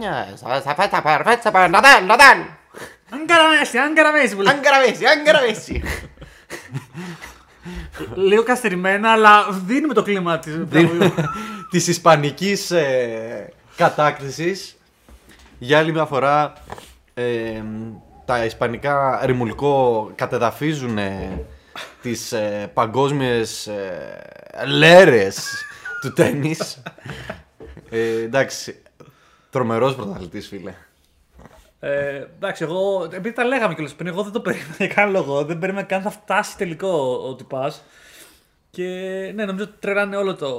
la España. Está perfecta, perfecta para Nadal, Nadal. Άγκαρα Μέση, Άγκαρα Μέση που λέει. Άγκαρα Μέση, Άγκαρα Μέση. Λίγο καθυστερημένα, αλλά δίνουμε το κλίμα της. Της ισπανικής ε, κατάκριση. Για άλλη μια φορά, ε, τα ισπανικά ρημουλκό κατεδαφίζουν ε, τις ε, παγκόσμιες ε, λέρες του τέννις. Ε, εντάξει, τρομερός πρωταθλητής φίλε. Ε, εντάξει, εγώ. Επειδή τα λέγαμε κιόλας πριν, εγώ δεν το περίμενα για κανένα λόγο. Δεν περίμενα καν θα φτάσει τελικό ο τυπάς. Και ναι, νομίζω ότι τρελάνε όλο το,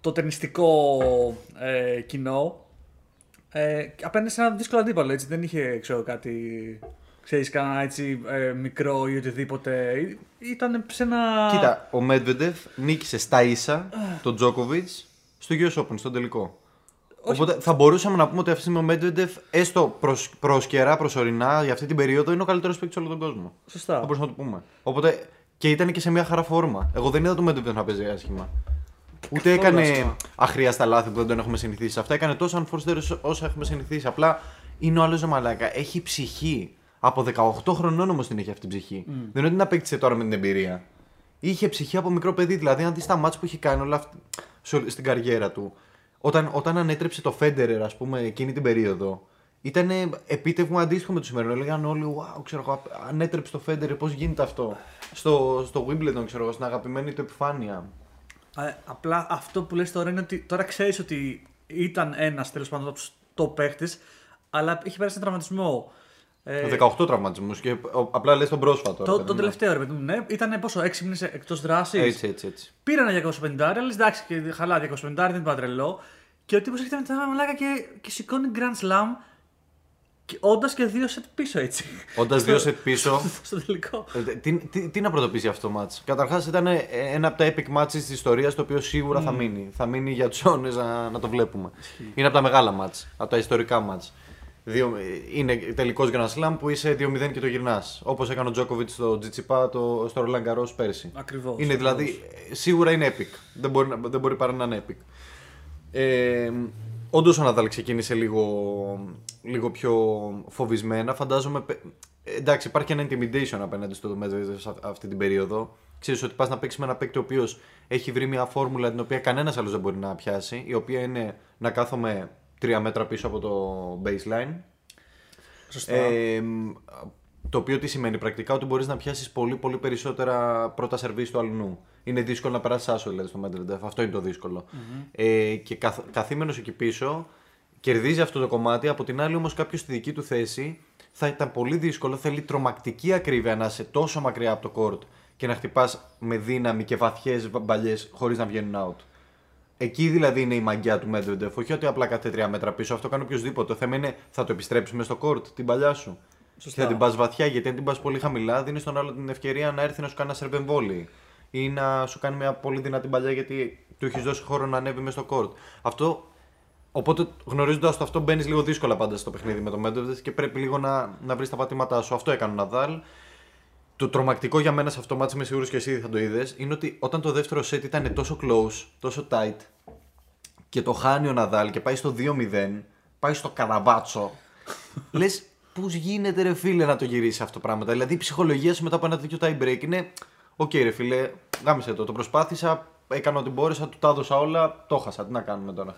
το ταινιστικό ε, κοινό. Ε, απέναντι σε ένα δύσκολο αντίπαλο, έτσι. Δεν είχε, ξέρω, κάτι. Ξέρεις, κανένα έτσι ε, μικρό ή οτιδήποτε. Ή- Ήταν σε ένα. Κοίτα, ο Medvedev νίκησε στα ίσα τον Τζόκοβιτ στο US Open, στον τελικό. Οπότε θα μπορούσαμε να πούμε ότι αυτή τη στιγμή ο Medvedev, έστω προς, προσκαιρά, προσωρινά, για αυτή την περίοδο, είναι ο καλύτερος παίκτης σε όλο τον κόσμο. Σωστά. Θα μπορούσαμε να το πούμε. Οπότε και ήταν και σε μια χαρά φόρμα. Εγώ δεν είδα τον Medvedev να παίζει άσχημα. Ούτε έκανε άσχημα. αχρίαστα λάθη που δεν τον έχουμε συνηθίσει. σε Αυτά έκανε τόσο unforced errors όσα έχουμε συνηθίσει. Απλά είναι ο άλλος μαλάκα. Έχει ψυχή. Από 18 χρονών όμως την έχει αυτή την ψυχή. Δεν είναι ότι την απέκτησε τώρα με την εμπειρία. Είχε ψυχή από μικρό παιδί. Δηλαδή, αν δεις τα μάτια που έχει κάνει όλα αυτή, σε όλη- στην καριέρα του. Όταν, όταν ανέτρεψε το Federer, ας πούμε, εκείνη την περίοδο, ήταν επίτευγμα αντίστοιχο με το σημερινό. Λέγανε όλοι, wow, ξέρω εγώ, ανέτρεψε το Federer, πώς γίνεται αυτό. Στο, στο Wimbledon, ξέρω εγώ, στην αγαπημένη του επιφάνεια. Ε, απλά αυτό που λες τώρα είναι ότι τώρα ξέρεις ότι ήταν ένας τέλος πάντων από τους top παίχτες, αλλά είχε περάσει ένα τραυματισμό. Ε, 18 τραυματισμούς και ο- απλά λες τον πρόσφατο. ρε το, παιδί το μου. τελευταίο ρε παιδί μου, ναι, ήταν πόσο, 6 μήνες εκτός δράσης; Έτσι, έτσι, έτσι. Πήραν ένα 250, αλλά εντάξει, και χαλά 250, δεν είναι πάντα τρελό. Και ο τύπος έρχεται μετά μαλάκα και, και σηκώνει Grand Slam, όντας και δύο σετ πίσω έτσι. Όντας δύο σετ πίσω. Στο τελικό. Ε, τι, τι, τι να πρωτοποιήσει αυτό το μάτς; Καταρχάς ήταν ε, ένα από τα epic matches της ιστορίας το οποίο σίγουρα θα μείνει. Θα μείνει για τους αιώνες να, να το βλέπουμε. Είναι από τα μεγάλα μάτς, από τα ιστορικά μάτς. Δύο, ε, είναι τελικός Grand Slam που είσαι 2-0 και το γυρνάς. Όπως έκανε ο Τζόκοβιτ στο Τζιτσιπά το, στο Roland Garros πέρσι. Ακριβώς, Είναι δηλαδή, ε, σίγουρα είναι epic. Δεν μπορεί, να- δεν μπορεί παρά να είναι epic. Ε, Όντως ο Ναδάλ ξεκίνησε λίγο, λίγο πιο φοβισμένα. Φαντάζομαι. πε- ε, Εντάξει, υπάρχει ένα intimidation απέναντι στο Medvedev σε αυ- αυτή την περίοδο. Ξέρεις ότι πας να παίξεις με ένα παίκτη ο οποίος έχει βρει μια φόρμουλα την οποία κανένας άλλος δεν μπορεί να πιάσει. Η οποία είναι να κάθομαι τρία μέτρα πίσω από το baseline. Σωστά. Ε, το οποίο τι σημαίνει πρακτικά ότι μπορείς να πιάσεις πολύ πολύ περισσότερα πρώτα σερβίς του αλλού. Είναι δύσκολο να περάσεις άσο δηλαδή στο Medvedev. Αυτό είναι το δυσκολο Ε, και καθ, καθήμενος εκεί πίσω κερδίζει αυτό το κομμάτι. Από την άλλη όμως κάποιος στη δική του θέση θα ήταν πολύ δύσκολο. Θέλει τρομακτική ακρίβεια να είσαι τόσο μακριά από το court και να χτυπάς με δύναμη και βαθιές μπαλιές χωρίς να βγαίνουν out. Εκεί δηλαδή είναι η μαγιά του Medvedev. Όχι ότι απλά κάθε τρία μέτρα πίσω. Αυτό κάνει οποιοδήποτε. Το θέμα είναι θα το επιστρέψει με στο court την παλιά σου. Σωστά. Και θα την πας βαθιά γιατί αν την πας πολύ χαμηλά, δίνεις στον άλλο την ευκαιρία να έρθει να σου κάνει ένα σερβεμβόλι. Ή να σου κάνει μια πολύ δυνατή παλιά γιατί του έχεις δώσει χώρο να ανέβει μες στο court. Αυτό. Οπότε γνωρίζοντας το αυτό, μπαίνεις λίγο δύσκολα πάντα στο παιχνίδι με το Medvedev και πρέπει λίγο να, να βρεις τα πατήματά σου. Αυτό έκανε ο Ναδάλ. Το τρομακτικό για μένα σε αυτό το μάτι, είμαι σίγουρος και εσύ θα το είδες, είναι ότι όταν το δεύτερο set ήταν τόσο close, τόσο tight και το χάνει ο Ναδάλ και πάει στο 2-0, πάει στο καραβάτσο. Λες, πώς γίνεται ρε φίλε να το γυρίσεις αυτό το πράγμα; Δηλαδή η ψυχολογία σου μετά από ένα τέτοιο tie break είναι. Οκ, ρε φίλε, γάμησέ το. Το προσπάθησα, έκανα ό,τι μπόρεσα, του τα έδωσα όλα, το 'χασα. Τι να κάνουμε τώρα;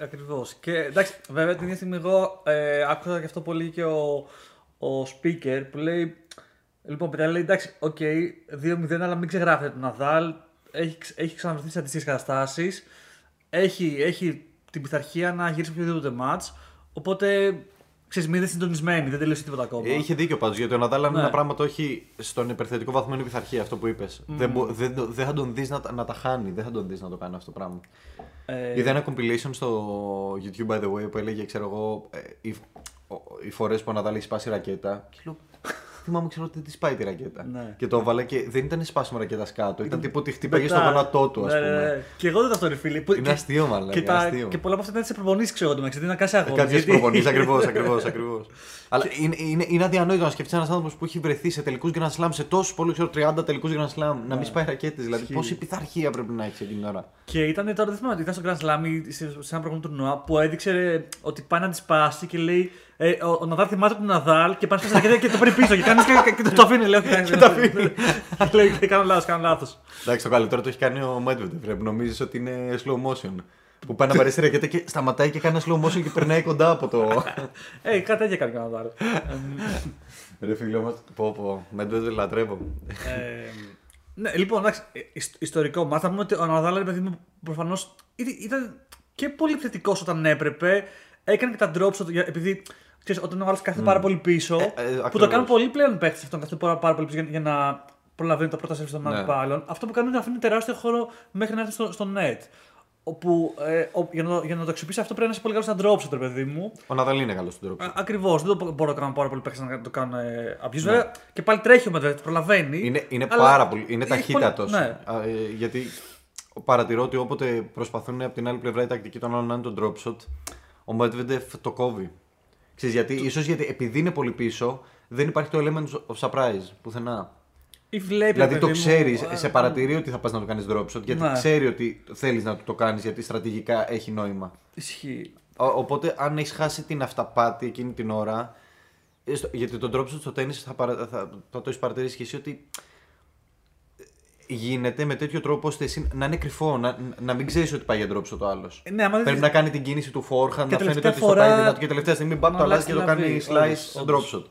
Ακριβώς. Και εντάξει, βέβαια την ίδια στιγμή εγώ ε, άκουσα και αυτό πολύ και ο, ο speaker που λέει. Λοιπόν, παιδιά, λέει εντάξει, οκ, 2-0, αλλά μην ξεγράφετε τον Ναδάλ. Έχει, ξ- έχει ξαναβρεθεί σε αντίστοιχες καταστάσεις. Έχει, έχει την πειθαρχία να γυρίσει οποιοδήποτε match. Οπότε ξέρεις, μην είναι συντονισμένοι, δεν τελείωσε τίποτα ακόμα. Ε, είχε δίκιο πάντως γιατί ο Ναδάλ αν Ναι. ένα πράγμα το έχει στον υπερθετικό βαθμό είναι η πειθαρχία αυτό που είπες. Δεν, μπο- δεν, το- δεν θα τον δεις να, τα- να τα χάνει, δεν θα τον δεις να το κάνει αυτό το πράγμα. Ε, Είδα ένα compilation στο YouTube by the way που έλεγε, ξέρω εγώ, ε, οι, ο- οι φορές που ο Ναδάλ έχει σπάσει ρακέτα. Και λέω, θυμάμαι ξέρω ότι δεν της πάει τη ρακέτα. Ναι. Και το έβαλε και δεν ήταν σπάσιμο ρακέτα κάτω. Ήταν τύπου ότι χτύπαγε στο Μετά- γόνατό του, ας Ναι, ναι, πούμε. ναι. Και εγώ δεν το αυτό, ρε φίλε. Που- Είναι και- αστείο, μάλλον. Και, τα, αστείο. και πολλά από αυτά ήταν σε προπονήσεις, ξέρω εγώ. το μεταξύ, Δεν ήταν καν σε αγώνες, Κάποιε γιατί- προπονήσεις, ακριβώς, ακριβώς. Ακριβώς. Αλλά είναι, είναι, είναι αδιανόητο να σκεφτείς ένας άνθρωπος που έχει βρεθεί σε τελικούς Grand Slam, σε τόσους πολλούς, ξέρω 30 τελικούς Grand Slam, να μην σπάει ρακέτες. Δηλαδή, Ισχύει. πόση πειθαρχία πρέπει να έχει εκείνη την ώρα. Και ήταν τώρα, δεν θυμάμαι, ήταν στο Grand Slam ή σε, σε ένα προηγούμενο τουρνουά που έδειξε ρε, ότι πάει να της σπάσει και λέει ε, ο, ο Ναδάλ θυμάται τον Ναδάλ και πάει να σπάσει και, και το παίρνει πίσω και, κάνεις, και, και, και το αφήνει. Λέω, και το αφήνει. λέει, «Ε, κάνω λάθος, κάνω λάθος. Εντάξει, το καλύτερο το έχει κάνει ο Medvedev. Πρέπει νομίζεις ότι είναι slow motion. Που πάει να πάρει τη ρακέτα και σταματάει και κάνει ένα slow motion και περνάει κοντά από το. Ε, κάτι τέτοια κάνει ο Ναδάλ. Ρε φίλο μα, πω πω. Medvedev λατρεύω. Ε, ναι, λοιπόν, εντάξει, ε, ισ- ιστορικό μάθημα. Να πούμε ότι ο Ναδάλ, ρε παιδί μου, προφανώς ήταν και πολύ θετικός όταν έπρεπε. Έκανε και τα drops του, για- επειδή ξέρεις, όταν ο άλλο κάθεται πάρα πολύ πίσω. Ε, ε, που το ακριβώς. κάνουν πολλοί πλέον παίχτε αυτόν, κάθεται πάρα, πάρα πολύ πίσω για, για να προλαβαίνει το πρώτο σερβις των Ναι. αντιπάλων. Αυτό που κάνουν είναι να αφήνουν τεράστιο χώρο μέχρι να έρθει στο, στο net. Όπου ε, ο- για, να, για να το αξιοποιήσει αυτό πρέπει να είσαι πολύ καλός στα drops, του, ρε παιδί μου. Ο Ναδάλ είναι καλός στον τρόπο. Ακριβώς. Δεν το μπορώ να κάνω πάρα πολύ παίχτε να το κάνουν ε, abuse. Βέβαια και πάλι τρέχει ο Medvedev, προλαβαίνει. Είναι, είναι αλλά πάρα πολύ. Είναι έχει ταχύτατος. πολύ- Ναι. γιατί παρατηρώ ότι όποτε προσπαθούν από την άλλη πλευρά η τακτική των άλλων να είναι το drop shot, ο Medvedev το κόβει. Ξέρεις, γιατί, ίσως γιατί επειδή είναι πολύ πίσω, δεν υπάρχει το element of surprise πουθενά. Ή βλέπει. δηλαδή ρε το παιδί μου, ξέρεις, ε, σε παρατηρεί ότι θα πας να το κάνεις drop shot, γιατί Ναι. ξέρει ότι θέλεις να του το κάνεις, γιατί στρατηγικά έχει νόημα. Ισχύει. Ο- οπότε, αν έχεις χάσει την αυταπάτη εκείνη την ώρα. ε, στο- Γιατί το drop shot στο τέννη θα, παρα- θα, θα το έχεις παρατηρήσει και εσύ ότι γίνεται με τέτοιο τρόπο ώστε εσύ να είναι κρυφό, να, να μην ξέρεις ότι πάει για drop shot ο άλλος. Ε, Ναι, άμα Πρέπει δεν- να κάνει την κίνηση του forehand, να φαίνεται τελευταία ότι στο φορά πάει δυνατό και τελευταία στιγμή μπαπ να το αλλάζει και αλλάζει το τη κάνει λαβή. slice Όντως, drop shot. όντως.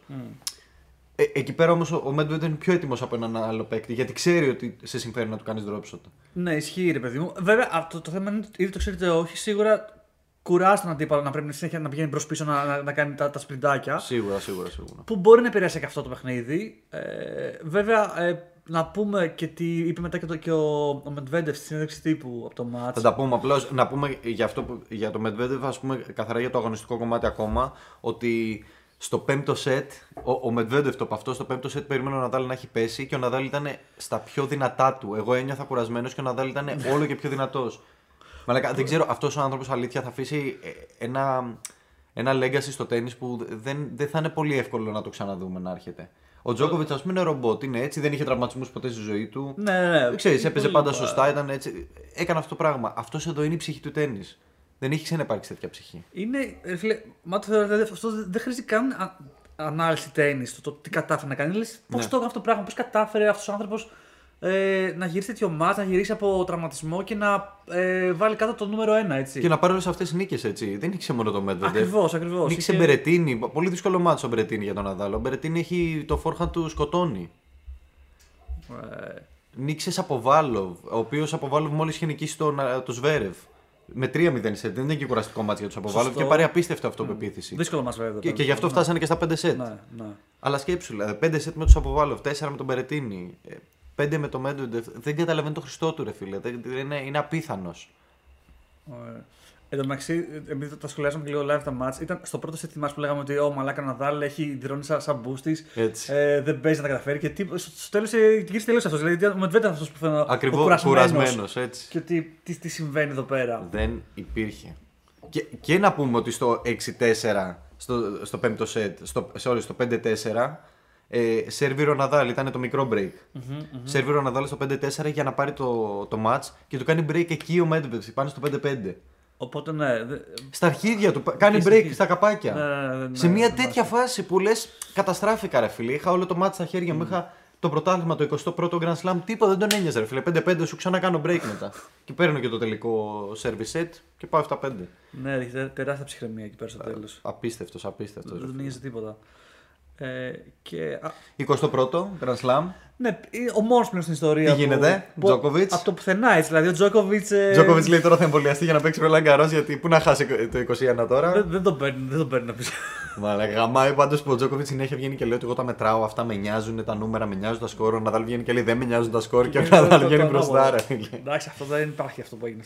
Ε, εκεί πέρα όμως ο Medvedev είναι πιο έτοιμος από έναν άλλο παίκτη γιατί ξέρει ότι σε συμφέρει να του κάνεις drop shot. Ναι, ισχύει ρε παιδί μου. Βέβαια, αυτό το θέμα είναι ότι είτε το ξέρετε όχι, σίγουρα κουράζει τον αντίπαλο να πρέπει συνέχεια να πηγαίνει προς πίσω να, να, να κάνει τα, τα σπριντάκια. Σίγουρα, σίγουρα, σίγουρα. Που μπορεί να επηρεάσει και αυτό το παιχνίδι. Ε, βέβαια, ε, να πούμε και τι είπε μετά και, το, και ο, ο Medvedev στη συνέντευξη τύπου από το match. Θα τα πούμε απλώς. Να πούμε για, αυτό που, για το Medvedev, ας πούμε καθαρά για το αγωνιστικό κομμάτι ακόμα, ότι στο πέμπτο σετ, ο, ο Medvedev το αυτό, στο πέμπτο σετ περίμενε ο Ναδάλ να έχει πέσει και ο Ναδάλ ήταν στα πιο δυνατά του. Εγώ ένιωθα κουρασμένος και ο Ναδάλ ήταν όλο και πιο δυνατός. Μαλάκα, δεν ξέρω, αυτός ο άνθρωπος αλήθεια θα αφήσει ε, ένα, ένα legacy στο τέννη που δεν, δεν θα είναι πολύ εύκολο να το ξαναδούμε να έρχεται. Ο Τζόκοβιτς, ας πούμε, είναι ρομπότ, είναι έτσι, δεν είχε τραυματισμούς ποτέ στη ζωή του. Ναι, ναι, ναι. Ξέρεις, έπαιζε Πολύ πάντα ωραία. σωστά, ήταν έτσι. Έκανε αυτό το πράγμα. Αυτός εδώ είναι η ψυχή του τέννη. Δεν έχει ξαναυπάρξει τέτοια ψυχή. Είναι, ρε φίλε, μα το θεωρώ, δηλαδή, αυτός δεν δεν χρειάζεται καν α- ανάλυση τέννη, το, το τι κατάφερε να κάνει. Λες, πώς Ναι. το έκανε αυτό το πράγμα, πώς κατάφερε αυτός ο άνθρωπος ε, να γυρίσει τέτοιο μάτς, να γυρίσει από τραυματισμό και να ε, βάλει κάτω το νούμερο ένα, έτσι. Και να πάρει όλες αυτές τις νίκες έτσι. Δεν νίκησε μόνο το Medvedev. Ακριβώς, ακριβώς. Νίκησε Είχε- Μπερετίνη. Πολύ δύσκολο μάτσο ο Μπερετίνη για τον Αδάλο. Ο Μπερετίνη έχει το φόρχαν του σκοτώνει. Ε, Νίκησε Σαποβάλοβ, ο οποίος Σαποβάλοβ μόλις είχε νικήσει τον, α, το Σβέρευ. Με 3-0 σετ. Δεν ήταν και κουραστικό μάτσο για τον Σαποβάλοβ Σωστό. και πάρει απίστευτο αυτοπεποίθηση. δύσκολο μας βέβαια. Και, τώρα. και γι' αυτό φτάσανε και στα 5 σετ. Ναι, ναι. Αλλά σκέψου, δηλαδή 5 σετ με τον Σαποβάλοβ, 4 με τον Μπερετίνη, 5 με τον Medvedev. Δεν καταλαβαίνει το Χριστό του, ρε φίλε. Δεν, δεν είναι, είναι απίθανος. Ωραία. Εν τω μεταξύ, επειδή τα σχολιάσαμε και λίγο live τα match, ήταν στο πρώτο set match που λέγαμε ότι ο Μαλάκα Ναδάλ έχει δρόνει σαν, σαν boosty. Έτσι. Ε, δεν παίζει να τα καταφέρει. Και τι, στο στο τέλος γύρισε τελείω αυτός. Δηλαδή, ο Μετβέντα αυτός που φαίνεται. Ακριβώ ο κουρασμένος. κουρασμένος, έτσι. Και τι, τι, τι συμβαίνει εδώ πέρα. Δεν υπήρχε. Και, και να πούμε ότι στο 6-4, στο, στο 5ο set, στο, sorry, στο 5-4, ε, σερβίρ ο Ναδάλ, ήταν το μικρό break. Σερβίρ ο Ναδάλ στο 5-4 για να πάρει το, το match και του κάνει break εκεί ο Medvedev, πάνω στο 5-5. Οπότε ναι. δε- Στα αρχίδια του, κάνει Εκεί, break εκεί. στα καπάκια. Ναι, ναι, ναι, Σε ναι, μια ναι, τέτοια φάση που λες, καταστράφηκα ρε φίλε. Είχα όλο το match στα χέρια μου, είχα το πρωτάθλημα, το 21ο Grand Slam, τίποτα δεν τον ένοιαζε ρε φίλε. 5-5 σου ξανακάνω break μετά. και παίρνω και το τελικό service set και πάω 7-5. Ναι, έχει τε- τεράστια ψυχραιμία εκεί πέρα στο τέλος. Απίστευτος, απίστευτος. Δεν νοιάζει τίποτα. Ε, και, α, 21ο Grand Slam. ναι, είναι ο μόνο πλέον στην ιστορία. Τι γίνεται, που- Djokovic? Από το πουθενά έτσι. Δηλαδή ο Τζόκοβιτ. Ε, Τζόκοβιτ λέει τώρα θα εμβολιαστεί για να παίξει Roland Garros γιατί πού να χάσει το 21 τώρα; δεν, δεν τον παίρνει, δεν τον παίρνει να πει. Μα γαμάει πάντως που ο Τζόκοβιτ συνέχεια βγαίνει και λέει ότι εγώ τα μετράω, αυτά με νοιάζουν, τα νούμερα με νοιάζουν, τα σκόρ. Ο Ναδάλ βγαίνει και λέει δεν με νοιάζουν τα σκόρ και ο Είναι το- Ναδάλ το- βγαίνει το μπροστά, ανάποδο. ρε φίλε. Εντάξει, αυτό δεν υπάρχει αυτό που έγινε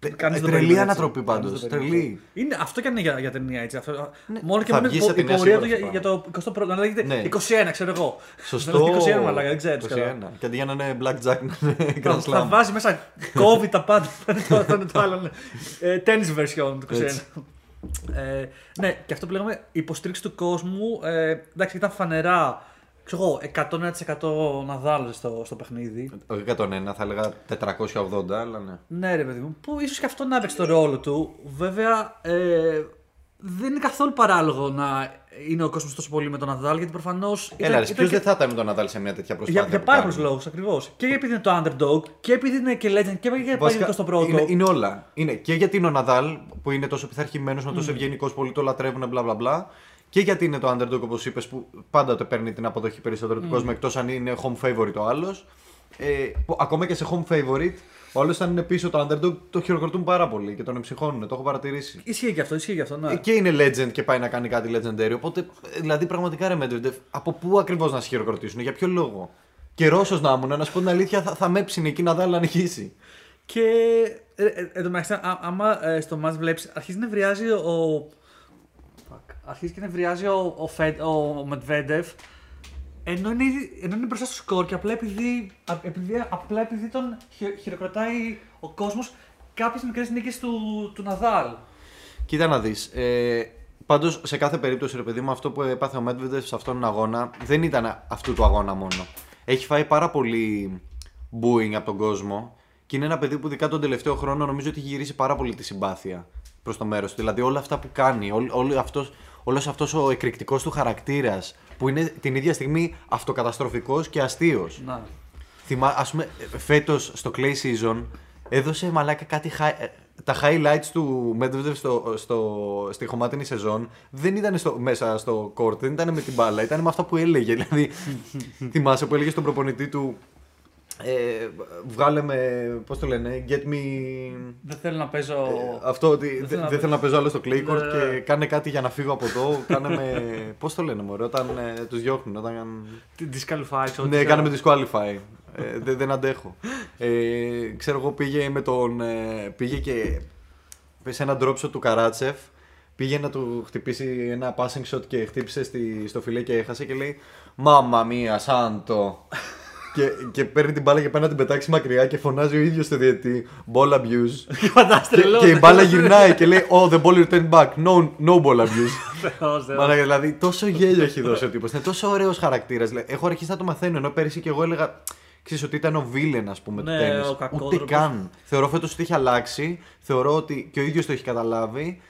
στη. Κανείς Ε, δεν το τρελή περίμενε ανατροπή έτσι. πάντως, Κανείς δεν το τρελή. περίμενε. Είναι, αυτό και αν είναι για, για ταινία έτσι. Αυτό, μόνο και θα μόνο βγεις η σε πο- η ταινία πορεία του σίγουρα για, αυτό για το 21ο. Να λέγεται Ναι. 21, ξέρω εγώ. Σωστό. Να λέγεται 21, μαλάκα, δεν ξέρω. 21. Και αντί για να είναι blackjack να είναι Θα, grand θα slam. βάζει μέσα COVID τα πάντα. Θα είναι το, θα είναι το άλλο. ναι. Ε, tennis version του 21. Έτσι. Ε, ναι, και αυτό που λέγαμε, η υποστήριξη του κόσμου. Ε, εντάξει, ήταν φανερά. Ξέρω εγώ, 101% Ναδάλ στο, στο παιχνίδι. Όχι 101, θα έλεγα 480, αλλά ναι. Ναι, ρε παιδί μου, που ίσως και αυτό να έπαιξε το ρόλο του. Βέβαια, ε, δεν είναι καθόλου παράλογο να είναι ο κόσμος τόσο πολύ με τον Ναδάλ, γιατί προφανώς. Έλα, ρε, ποιος δεν θα ήταν με τον Ναδάλ σε μια τέτοια προσπάθεια. Για, για που πάρα κάνει; πολλού λόγους ακριβώς. Και επειδή είναι το underdog, και επειδή είναι και legend, και επειδή πάει Βασικά, στο πρώτο. Είναι, είναι όλα. Είναι και γιατί είναι ο Ναδάλ που είναι τόσο πειθαρχημένος, με τόσο ευγενικός, πολλοί το λατρεύουν, μπλα μπλα μπλα. Και γιατί είναι το underdog όπως είπες, που πάντα το παίρνει την αποδοχή περισσότερο του κόσμου, εκτός αν είναι home favorite ο άλλος. Ε, που ακόμα και σε home favorite, ο άλλος αν είναι πίσω το underdog το χειροκροτούν πάρα πολύ και τον εμψυχώνουν. Το έχω παρατηρήσει. Ισχύει και αυτό, ισχύει και αυτό. Ναι. Ε, Και είναι legend και πάει να κάνει κάτι legendary. Οπότε, ε, δηλαδή, πραγματικά ρε Medvedev, από πού ακριβώς να σε χειροκροτήσουν, για ποιο λόγο; Και Ρώσο να ήμουν, να σου πω την αλήθεια, θα, θα με έψινε εκεί να δάλει να νικήσει. Και ε, ε, εν τω μεταξύ, α- άμα ε, στο match βλέπεις, αρχίζει να νευριάζει ο. Fuck. Αρχίζει και νευριάζει ο, ο, Φε- ο, ο Medvedev, ενώ είναι, ήδη- ενώ είναι μπροστά στο σκορ και απλά επειδή, α- επειδή, απλά επειδή τον χει- χειροκροτάει ο κόσμος κάποιες μικρές νίκες του, του Ναδάλ. Κοίτα να δεις. Ε, Πάντως, σε κάθε περίπτωση, ρε παιδί μου, αυτό που έπαθε ο Medvedev σε αυτόν τον αγώνα δεν ήταν αυτού του αγώνα μόνο. Έχει φάει πάρα πολύ booing από τον κόσμο και είναι ένα παιδί που, ειδικά τον τελευταίο χρόνο, νομίζω ότι έχει γυρίσει πάρα πολύ τη συμπάθεια προς το μέρος του. Δηλαδή, όλα αυτά που κάνει, όλο, όλος αυτός, όλος αυτός ο εκρηκτικός του χαρακτήρας που είναι την ίδια στιγμή αυτοκαταστροφικός και αστείος. Να. Θυμά, ας πούμε, φέτος στο Clay Season έδωσε μαλάκα κάτι. hi- ε, τα highlights του Medvedev στο, στο, στη χωμάτινη σεζόν δεν ήταν στο, μέσα στο court, δεν ήταν με την μπάλα, ήταν με αυτά που έλεγε. Δηλαδή, θυμάσαι που έλεγε στον προπονητή του. Ε, βγάλε με. Πώς το λένε, get me. Δεν θέλω να παίζω. Ε, αυτό ότι Δεν δεν θέλω να δεν θέλω να παίζω άλλο στο clay court Ναι. και κάνε κάτι για να φύγω από εδώ. Κάνε με. Πώς το λένε, Μωρέ, όταν ε, τους διώχνουν. Όταν... Τη disqualify, ξέρω. Ναι, κάνε με disqualify. ε, δεν, δεν αντέχω. Ε, ξέρω εγώ πήγε με τον. Ε, πήγε και σε ένα drop shot του Καράτσεφ. Πήγε να του χτυπήσει ένα passing shot και χτύπησε στη, στο φιλέ και έχασε και λέει Μάμα μία, σάντο. Και, και παίρνει την μπάλα και πάει να την πετάξει μακριά και φωνάζει ο ίδιος στο διετή Ball abuse. Φαντάζεσαι και, τρελό. και η μπάλα γυρνάει και λέει Oh, the ball returned back. No, no ball abuse. Θεός, Θεός. Μαλάκα, δηλαδή τόσο γέλιο έχει δώσει ο τύπος. Είναι τόσο ωραίος χαρακτήρας. Έχω αρχίσει να το μαθαίνω. Ενώ πέρυσι και εγώ έλεγα. Ξέρεις ότι ήταν ο βίλεν, ας πούμε, Ναι, του τέννις. ο Ούτε κακόδρομος. καν. Θεωρώ φέτος ότι έχει αλλάξει. Θεωρώ ότι και ο ίδιος το έχει καταλάβει.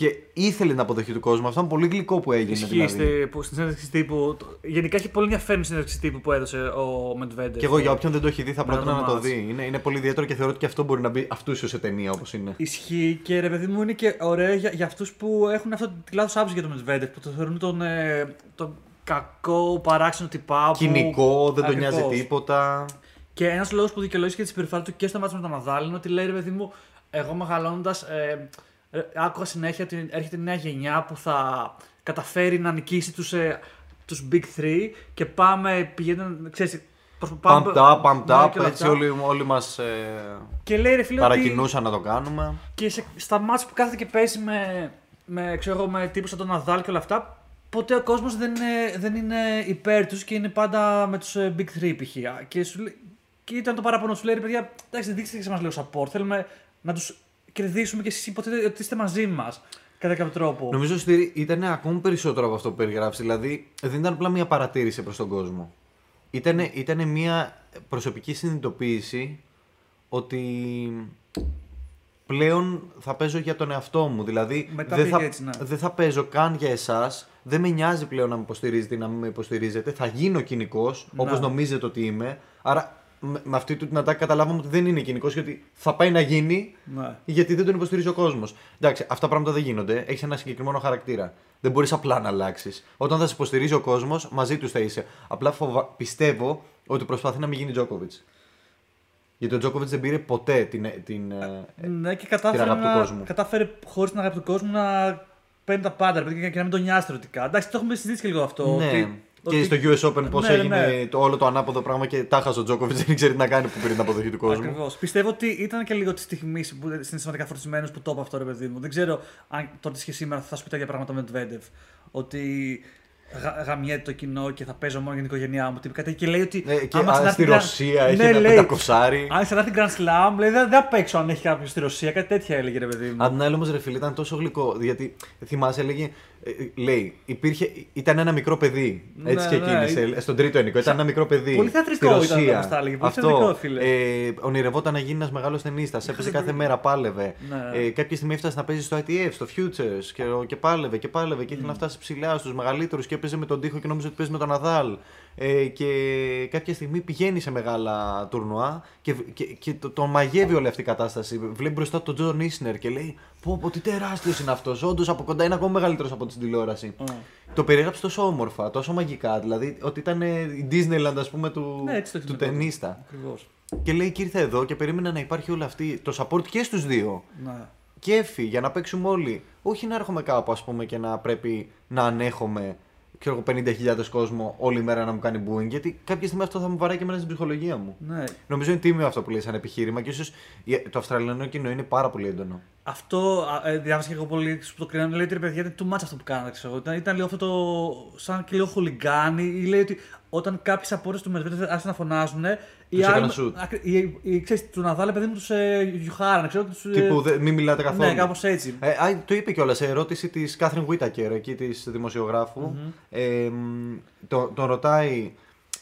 Και ήθελε την αποδοχή του κόσμου. Αυτό είναι πολύ γλυκό που έγινε. Ισχύει Δηλαδή. στη- που στην συνέντευξη τύπου. το- Γενικά έχει πολύ ενδιαφέρον η συνέντευξη τύπου που έδωσε ο Medvedev. Και εγώ για όποιον δεν το έχει δει θα Ναι, πρότεινα το να το μάτς. δει. Είναι, είναι πολύ ιδιαίτερο και θεωρώ ότι και αυτό μπορεί να μπει αυτούσιο σε ταινία όπως είναι. Ισχύει και ρε παιδί μου είναι και ωραίο για, για αυτούς που έχουν αυτό τη λάθος άποψη για τον Medvedev που το θεωρούν τον, ε, τον κακό παράξενο τυπά. που- Κοινικό, δεν τον Ακριβώς. νοιάζει τίποτα. Και ένας λόγος που δικαιολογεί και τη συμπεριφορά του και στο μάτσο με τον Ναδάλ είναι ότι λέει ρε παιδί μου, εγώ μεγαλώνοντας. Ε, ε, άκουγα συνέχεια ότι έρχεται η νέα γενιά που θα καταφέρει να νικήσει τους ε, τους Big Three και πάμε, πηγαίνουν, ξέρεις, προς- Pumped up, pumped Ναι, up. και όλα Έτσι αυτά. όλοι, όλοι μας ε, Και λέει ρε φίλε ότι παρακινούσαν να το κάνουμε. και σε, στα μάτς που κάθεται και παίζει με, με, ξέρω, εγώ, με τύπους σαν τον Ναδάλ και όλα αυτά, ποτέ ο κόσμος δεν είναι, δεν είναι υπέρ τους και είναι πάντα με τους ε, Big 3 π.χ. Και, σου, λέει- και ήταν το παράπονο σου λέει ρε παιδιά, εντάξει δείξτε και σε μας λίγο support, θέλουμε να τους κερδίσουμε και εσείς υποτίθεται ότι είστε μαζί μας κατά κάποιο τρόπο. Νομίζω ότι ήταν ακόμη περισσότερο από αυτό που περιγράφει. Δηλαδή, δεν ήταν απλά μια παρατήρηση προς τον κόσμο. Ήτανε, ήτανε μια προσωπική συνειδητοποίηση ότι πλέον θα παίζω για τον εαυτό μου. Δηλαδή, Μετά δεν πήγε θα, έτσι, ναι. δεν θα παίζω καν για εσάς. Δεν με νοιάζει πλέον να με υποστηρίζετε ή να μην με υποστηρίζετε. Θα γίνω κοινικός, όπως Ναι. νομίζετε ότι είμαι. Άρα, με, με αυτή του την ατάκη καταλάβαμε ότι δεν είναι κοινικό και ότι θα πάει να γίνει Ναι. γιατί δεν τον υποστηρίζει ο κόσμος. Εντάξει, αυτά πράγματα δεν γίνονται. Έχεις ένα συγκεκριμένο χαρακτήρα. Δεν μπορείς απλά να αλλάξεις. Όταν θα σε υποστηρίζει ο κόσμος, μαζί τους θα είσαι. Απλά φοβα... πιστεύω ότι προσπαθεί να μην γίνει Τζόκοβιτ. Γιατί ο Τζόκοβιτ δεν πήρε ποτέ την. την ε, Ναι, και κατάφερε, αγάπη του να, κόσμου. κατάφερε χωρίς την αγάπη του κόσμου να παίρνει τα πάντα ρε παιδιά, και να μην τον νοιάζει θεωρητικά. Εντάξει, το έχουμε συζητήσει και λίγο αυτό. ναι, Ότι Και ότι- στο US Open πώς Ναι, έγινε ναι. το όλο το ανάποδο πράγμα και τάχα ο Τζόκοβιτς δεν ήξερε τι να κάνει που πήρε την αποδοχή του κόσμου. Ακριβώς. Πιστεύω ότι ήταν και λίγο τη στιγμή που συναισθηματικά φορτισμένος που το είπε αυτό, ρε παιδί μου. Δεν ξέρω αν τότε και σήμερα θα σου πει τα ίδια πράγματα με τον Τβέντεφ. Ότι γα, γαμιέται το κοινό και θα παίζω μόνο για την οικογένειά μου. Τυπικά τέτοια. και λέει ότι. Ε, και άμα α, ξανάρθει στη Grand- Ρωσία έχει Ναι, ένα λέει, πεντακοσάρι. Αν ξανάρθει Grand Slam, λέει δεν θα παίξω αν έχει κάποιος στη Ρωσία. Κάτι τέτοια έλεγε, ρε παιδί μου. Απ' την άλλη όμως, ρε φίλε, ήταν τόσο γλυκό. Γιατί θυμάσαι, έλεγε. Ε, ε, λέει, υπήρχε, ήταν ένα μικρό παιδί. Έτσι Ναι, και ναι, εκείνη. στον τρίτο ενικό. Ήταν ένα μικρό παιδί. Πολύ θεατρικό στη ήταν Ρωσία. όπως τα έλεγε, πολύ Αυτό. θεατρικό, φίλε. Ε, ονειρευόταν να γίνει ένας μεγάλος ταινίστας. Έπαιζε κάθε μέρα, πάλευε. Ναι. Ε, κάποια στιγμή έφτασε να παίζει στο ITF, στο Futures και, και πάλευε και πάλευε και ήθελε να φτάσει ψηλά στους μεγαλύτερους και έπαιζε με τον τοίχο και νόμιζε ότι παίζει με τον Ναδάλ. Ε, και κάποια στιγμή πηγαίνει σε μεγάλα τουρνουά και, και, και το- τον μαγεύει όλη αυτή η κατάσταση. Βλέπει μπροστά του τον Τζον Ίσνερ και λέει: Πω, πω, τι τεράστιος είναι αυτός. Όντως από κοντά είναι ακόμα μεγαλύτερος από την τηλεόραση. Α. Το περιέγραψε τόσο όμορφα, τόσο μαγικά. Δηλαδή ότι ήταν ε, η Disneyland, ας πούμε, του, Ναι, έτσι το του έχει νικήσει. τενίστα. Ακριβώς. Και λέει: Και ήρθε εδώ και περίμενα να υπάρχει όλο αυτή το support και στους δύο. Ναι. Κέφι για να παίξουμε όλοι. Όχι να έρχομαι κάπου, ας πούμε, και να πρέπει να ανέχομαι ξέρω, εγώ, 50.000 κόσμο όλη μέρα να μου κάνει booing. Γιατί κάποια στιγμή αυτό θα μου βαράει και εμένα στην ψυχολογία μου. ναι. Νομίζω είναι τίμιο αυτό που λέει σαν επιχείρημα και ίσως το Αυστραλιανό κοινό είναι πάρα πολύ έντονο. Αυτό α, ε, διάβασα και εγώ πολύ που το κρίνανε. Λέει ότι ρε παιδιά είναι too much αυτό που κάνατε. Ξέρω. εγώ. Ήταν, ήταν λίγο αυτό το. σαν και λίγο χουλιγκάνι. Ή λέει ότι όταν κάποιε απόρριε του Μετβέντεφ άρχισαν να φωνάζουν. Οι Τους έκαναν άλλοι. shoot. ακρι- Οι, οι, ξέρεις, του Ναδάλ, παιδί μου, τους ε, γιουχάρανε. Ξέρω, τους, ε, Τύπου δε- μην μιλάτε καθόλου. Ναι, κάπως έτσι. Ε, α, το είπε κιόλας σε ερώτηση της Κάθριν Βίτακερ, εκεί της δημοσιογραφου Ε, μ, το, τον ρωτάει,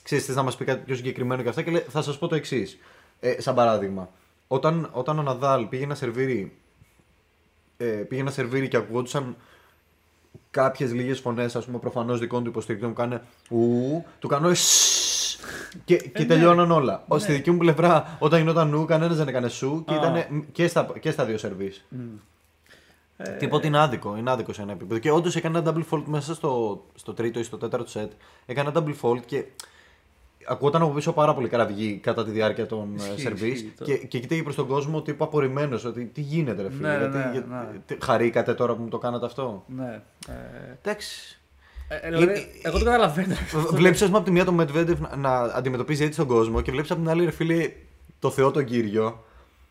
ξέρεις, θες να μας πει κάτι πιο συγκεκριμένο και αυτά, και λέει, θα σας πω το εξής. Ε, σαν παράδειγμα, όταν, όταν ο Ναδάλ πήγε να σερβίρει, ε, πήγε να σερβίρει και ακουγόντουσαν κάποιες λίγες φωνές, ας πούμε, προφανώς δικών του υποστηρικτών που κάνε ου, του κάνω «σσσσ» και, και ναι. τελειώναν όλα. Ναι. Στη δική μου πλευρά, όταν γινόταν νου, κανένας δεν έκανε σου και Α. ήταν και στα, και στα δύο σερβίς. Ε, Τίποτα είναι άδικο, είναι άδικο σε ένα επίπεδο. Και όντως έκανε ένα double fault μέσα στο, στο τρίτο ή στο τέταρτο set. Έκανε ένα double fault και ακούγονταν από πίσω πάρα πολύ καραβγή κατά τη διάρκεια των Ισχύει, σερβίς. ισχύει το. Και, και κοίταγε προς τον κόσμο τύπου απορριμμένος ότι τι γίνεται, ρε φίλε. Ναι, γιατί, ναι, γιατί- ναι. τι- χαρήκατε τώρα που μου το κάνατε αυτό; ναι. Ε, Εντάξει. ε, δηλαδή, εγώ το καταλαβαίνω. Βλέπεις, ας πούμε, από τη μία τον Μετβέντεφ να, να αντιμετωπίζει έτσι τον κόσμο και βλέπεις από την άλλη, ρε φίλε, το Θεό τον κύριο,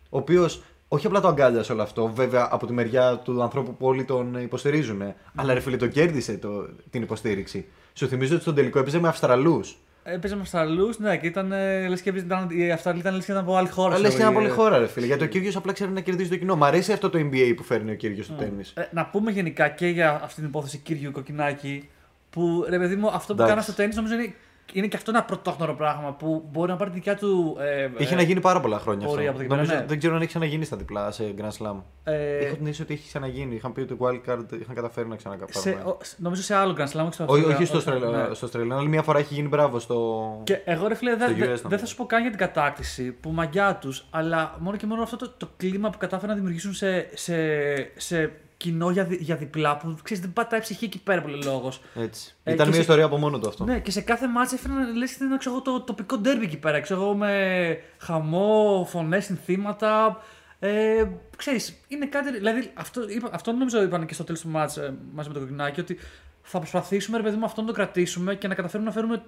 ο οποίος όχι απλά το αγκάλιασε όλο αυτό, βέβαια από τη μεριά του ανθρώπου που όλοι τον υποστηρίζουν, αλλά ρε φίλε, τον κέρδισε το, την υποστήριξη. Σου θυμίζω ότι στον τελικό έπαιζε με Αυστραλούς. Έπαιζε με Αυστραλού, ναι, και ήταν. ε, Λες και ήταν, οι Αυστραλοί ήταν λες και ήταν από άλλη χώρα. Αλλά λες και ξέρω, ένα πολύ ε, χώρα, ρε φίλε. Γιατί ο κύριος απλά ξέρει να κερδίζει το κοινό. Μ' αρέσει αυτό το NBA που φέρνει ο κύριος στο τέννη. Ε, να πούμε γενικά και για αυτή την υπόθεση Κύριου Κοκκινάκη. Που ρε παιδί μου, αυτό που Εντάξει. κάνα στο τέννη νομίζω είναι, είναι και αυτό ένα πρωτόγνωρο πράγμα που μπορεί να πάρει τη δικιά του. Ε, Είχε ε, να γίνει πάρα πολλά χρόνια πορεία αυτό. από εκεί πέρα, Νομίζω, ναι. Δεν ξέρω αν έχει ξαναγίνει στα διπλά σε Grand Slam. ε, Έχω την αίσθηση ότι έχει ξαναγίνει. Είχαν πει ότι Wildcard είχαν καταφέρει να ξανακάνουν. σε, ο- νομίζω σε άλλο Grand Slam, όχι στο Όχι, Αυστραλία- όχι στο όχι, Αυστραλία, ναι. στο Αυστραλία, αλλά μία φορά έχει γίνει μπράβο στο. Και εγώ ρε φίλε δεν Στο δεν- US δεν νομίζω. θα σου πω καν για την κατάκτηση που μαγιά τους, αλλά μόνο και μόνο αυτό το, το κλίμα που κατάφεραν να δημιουργήσουν σε, σε, σε κοινό για, δι- για διπλά που ξέρεις δεν πατάει ψυχή εκεί πέρα πολύ λόγος. Έτσι. Ε, Ήταν και μια σε- ιστορία από μόνο του αυτό. Ναι, και σε κάθε μάτσα έφεραν λες και ήταν ξέρω, εγώ, το τοπικό ντέρμπι εκεί πέρα. Ξέρω εγώ με χαμό, φωνές, συνθήματα. Ε, ξέρεις, είναι κάτι. Δηλαδή, αυτό, είπα, αυτό νομίζω είπαν και στο τέλος του μάτσα ε, μαζί με το κοκκινάκι, ότι θα προσπαθήσουμε ρε παιδί μου αυτό να το κρατήσουμε και να καταφέρουμε να φέρουμε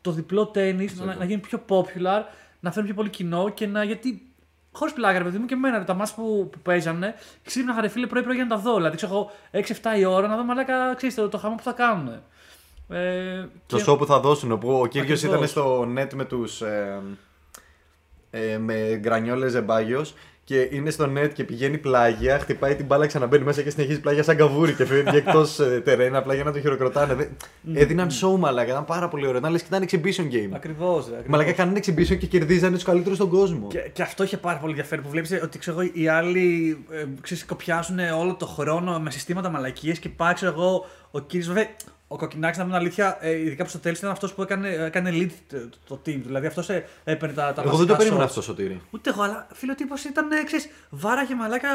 το διπλό τέννη να, να γίνει πιο popular, να φέρουμε πιο πολύ κοινό και να. Γιατί Χωρίς πλάκα, ρε παιδί μου και εμένα, ρε, τα μάτς που, που παίζανε, ξύπνα ρε φίλε πρωί-πρωί για να τα δω. Δηλαδή, ξέρω εγώ, 6-7 η ώρα να δω μαλάκα, ξέρεις, το, το χαμό που θα κάνουν. Ε, Το και- show που θα δώσουν, όπου ο κύριο Ακριβώς. ήταν στο net με τους. Ε, ε, με γκρανιόλες ζεμπάγιος και είναι στο net και πηγαίνει πλάγια, χτυπάει την μπάλα, ξαναμπαίνει μέσα και συνεχίζει πλάγια σαν καβούρι και φεύγει εκτός τερένα απλά για να το χειροκροτάνε. Δεν- Έδιναν show μαλάκα, ήταν πάρα πολύ ωραίο. Ήταν λες και ήταν exhibition game. Ακριβώς. Μαλάκα κάνανε exhibition και κερδίζανε τους καλύτερους στον κόσμο. Και, και αυτό είχε πάρα πολύ ενδιαφέρον που βλέπεις ότι ξέρω, εγώ, οι άλλοι ε, ξέρεις, κοπιάζουν όλο το χρόνο με συστήματα μαλακίες και πάει ξέρω εγώ ο κύριος. Βέβαια, ο Κοκκινάκη, να πούμε την αλήθεια, ε, ειδικά προ το τέλος ήταν αυτός που έκανε, έκανε lead το, το team. Δηλαδή αυτός έπαιρνε τα, τα Εγώ δεν το βασικά περίμενα shots. αυτό, Σωτήρη. Ούτε εγώ, αλλά φίλο ο τύπος ήταν, ε, ξέρεις, βάραγε μαλάκα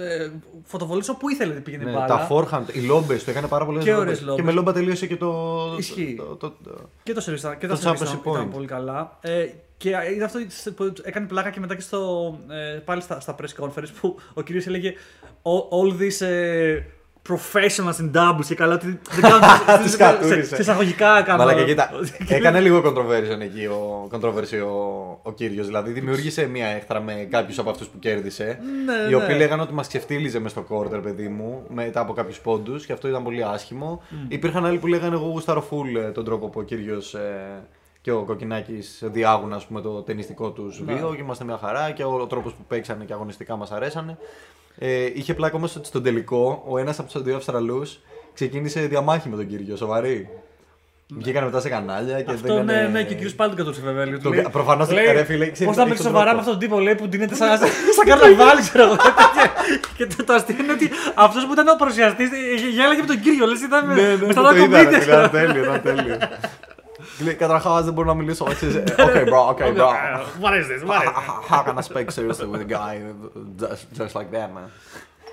ε, φωτοβολής όπου ήθελε να πήγαινε η Ναι, μπάλα. τα forehand, οι λόμπες το έκανε πάρα πολλές Και ωραίες λόμπες. Και με λόμπα τελείωσε και το. Ισχύει. το- το- το- Και το service ήταν, και Το το service championship ήταν, point. ήταν πολύ καλά. Ε, και είδα αυτό που έκανε πλάκα και μετά και στο, ε, πάλι στα, στα press conference που ο κύριος έλεγε all, all this ε, professional στην doubles και καλά ότι δεν κάνω. Τους σε- κατούρισε. σε εισαγωγικά κάνω. Μαλάκα, κοίτα, έκανε λίγο controversy εκεί ο, controversy ο, ο Κύριος. Δηλαδή δημιούργησε μια έχθρα με κάποιους από αυτούς που κέρδισε. Ναι, οι οποίοι ναι. λέγανε ότι μας ξεφτύλιζε μες στο quarter, παιδί μου, μετά από κάποιους πόντους και αυτό ήταν πολύ άσχημο. Υπήρχαν άλλοι που λέγανε εγώ γουστάρω full ε, τον τρόπο που ο Κύριος ε, και ο Κοκκινάκης διάγουν ας πούμε, το ταινιστικό τους Ναι. βίο και είμαστε μια χαρά και ο, ο τρόπος που παίξανε και αγωνιστικά μας αρέσανε. Ε, είχε πλάκα όμως ότι στον τελικό ο ένας από τους δύο Αυστραλούς ξεκίνησε διαμάχη με τον Κύριο, σοβαρή. Βγήκανε μετά σε κανάλια και Αυτό δεν ναι, ναι, και ο κύριο πάλι το κατούσε βέβαια. λέει, Το- λέει- προφανώς, λέει, ρε φίλε, ξέρεις, Πώς θα έχει παίξει τον σοβαρά τρόπο. με αυτόν τον τύπο, λέει, που ντύνεται σαν, σαν καρναβάλι, ξέρω εγώ. και το, το αστείο είναι ότι αυτός που ήταν ο παρουσιαστής γέλαγε με τον κύριο. Λες, ήταν με, Ναι, ναι, με ναι, στα το είδα, ρε κομμάτια. φίλε, ήταν τέλειο, ήταν τέλειο. Λέει, Καταρχάς δεν μπορώ να μιλήσω έτσι. Okay bro, okay bro. What is this, what is this; How can I speak seriously with a guy just, just like that, man?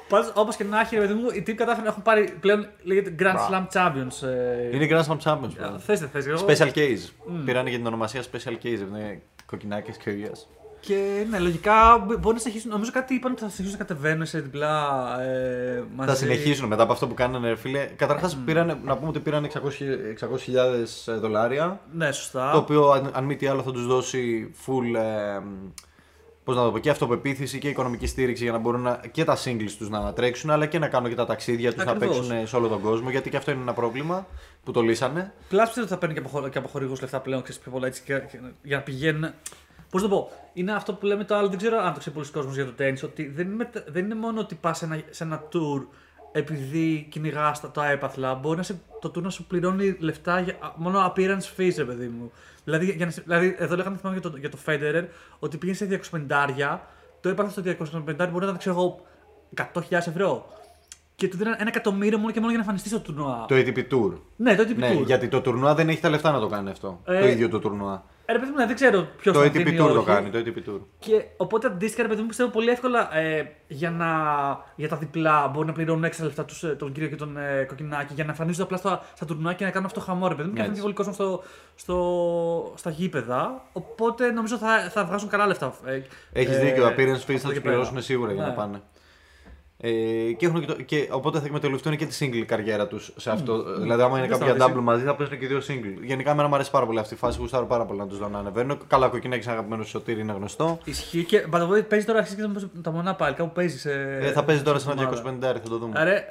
Πάντως, όπως και να έχει, ρε παιδί μου, οι τύποι κατάφεραν να έχουν πάρει πλέον λέγεται Grand Slam Champions. ε, Είναι Grand Slam Champions, bro. Θες, δεν θες, εγώ. Special case. Πήρανε για την ονομασία Special Case. Είναι κοκκινάκες curious. Και ναι, λογικά μπο- μπορεί να συνεχίσουν. Νομίζω κάτι είπαν ότι θα συνεχίσουν να κατεβαίνουν σε διπλά ε, μαζί. Θα συνεχίσουν μετά από αυτό που κάνανε, ρε φίλε. Καταρχάς, πήρανε, να πούμε ότι πήραν 600.000 δολάρια. Ναι, σωστά. Το οποίο, αν, αν μη τι άλλο, θα τους δώσει full. Ε, πώς να το πω, και αυτοπεποίθηση και οικονομική στήριξη για να μπορούν να, και τα singles τους να τρέξουν, αλλά και να κάνουν και τα ταξίδια τους να Ακριβώς. παίξουν σε όλο τον κόσμο. Γιατί και αυτό είναι ένα πρόβλημα που το λύσανε. Πλά πιστεύω ότι θα παίρνει και από, χω- και από χορηγού λεφτά πλέον ξέρεις, πιο πολλά έτσι και, και- για να πηγαίνουν. Πώς να το πω, είναι αυτό που λέμε το άλλο, δεν ξέρω αν το ξέρει πολλοί κόσμος για το τέννη, ότι δεν είναι, δεν είναι μόνο ότι πας σε ένα, σε ένα tour επειδή κυνηγάς τα, τα έπαθλα, μπορεί να σε, το tour να σου πληρώνει λεφτά για, α, μόνο appearance fees, ρε παιδί μου. Δηλαδή, για να, σε- δηλαδή εδώ λέγαμε θυμάμαι για το, για το Federer ότι πήγαινε σε 250, το έπαθλο στο 250 μπορεί να ήταν, ξέρω εγώ, 100.000 ευρώ. Και του δίνανε ένα εκατομμύριο μόνο και μόνο για να εμφανιστεί στο τουρνουά. Το ATP Tour. Ναι, το ATP Ναι, Tour. γιατί το τουρνουά δεν έχει τα λεφτά να το κάνει αυτό. Ε, το ίδιο το τουρνουά. Ε, ρε παιδί μου, ναι, δεν ξέρω ποιος Το θα ATP δίνει ή Tour το όχι. κάνει. Το ATP Tour. Και οπότε αντίστοιχα, ρε παιδί μου, πιστεύω πολύ εύκολα ε, για, να, για τα διπλά μπορεί να πληρώνουν έξτρα λεφτά τους, ε, τον κύριο και τον ε, κοκκινάκι για να εμφανίζονται απλά στα, στα τουρνουά και να κάνουν αυτό χαμό, ρε παιδί μου. Και να Έτσι. φύγει πολύ κόσμο στο, στο, στα γήπεδα. Οπότε νομίζω θα, θα βγάζουν καλά λεφτά. Ε, Έχεις ε, δίκιο. Appearance fees από θα εκεί τους πέρα. πληρώσουν σίγουρα για Ναι. να πάνε. Ε, και, έχουν και, το, και οπότε θα εκμεταλλευτούν και τη single καριέρα τους σε αυτό. Δηλαδή, άμα είναι Δεν κάποια σταματήσει. double μαζί, θα παίζουν και δύο single. Γενικά, εμένα μου αρέσει πάρα πολύ αυτή η φάση. Γουστάρω πάρα πολύ να τους δω να ανεβαίνουν. Καλά, κοκκινάκι σαν αγαπημένο σου σωτήρι είναι γνωστό. Ισχύει και by the way, παίζει τώρα αρχίζει και τα- τα μονά πάλι. Κάπου παίζεις. Σε, Ε, θα παίζει τώρα σε ένα ομάδα. 250, θα το δούμε. Άρα, ε,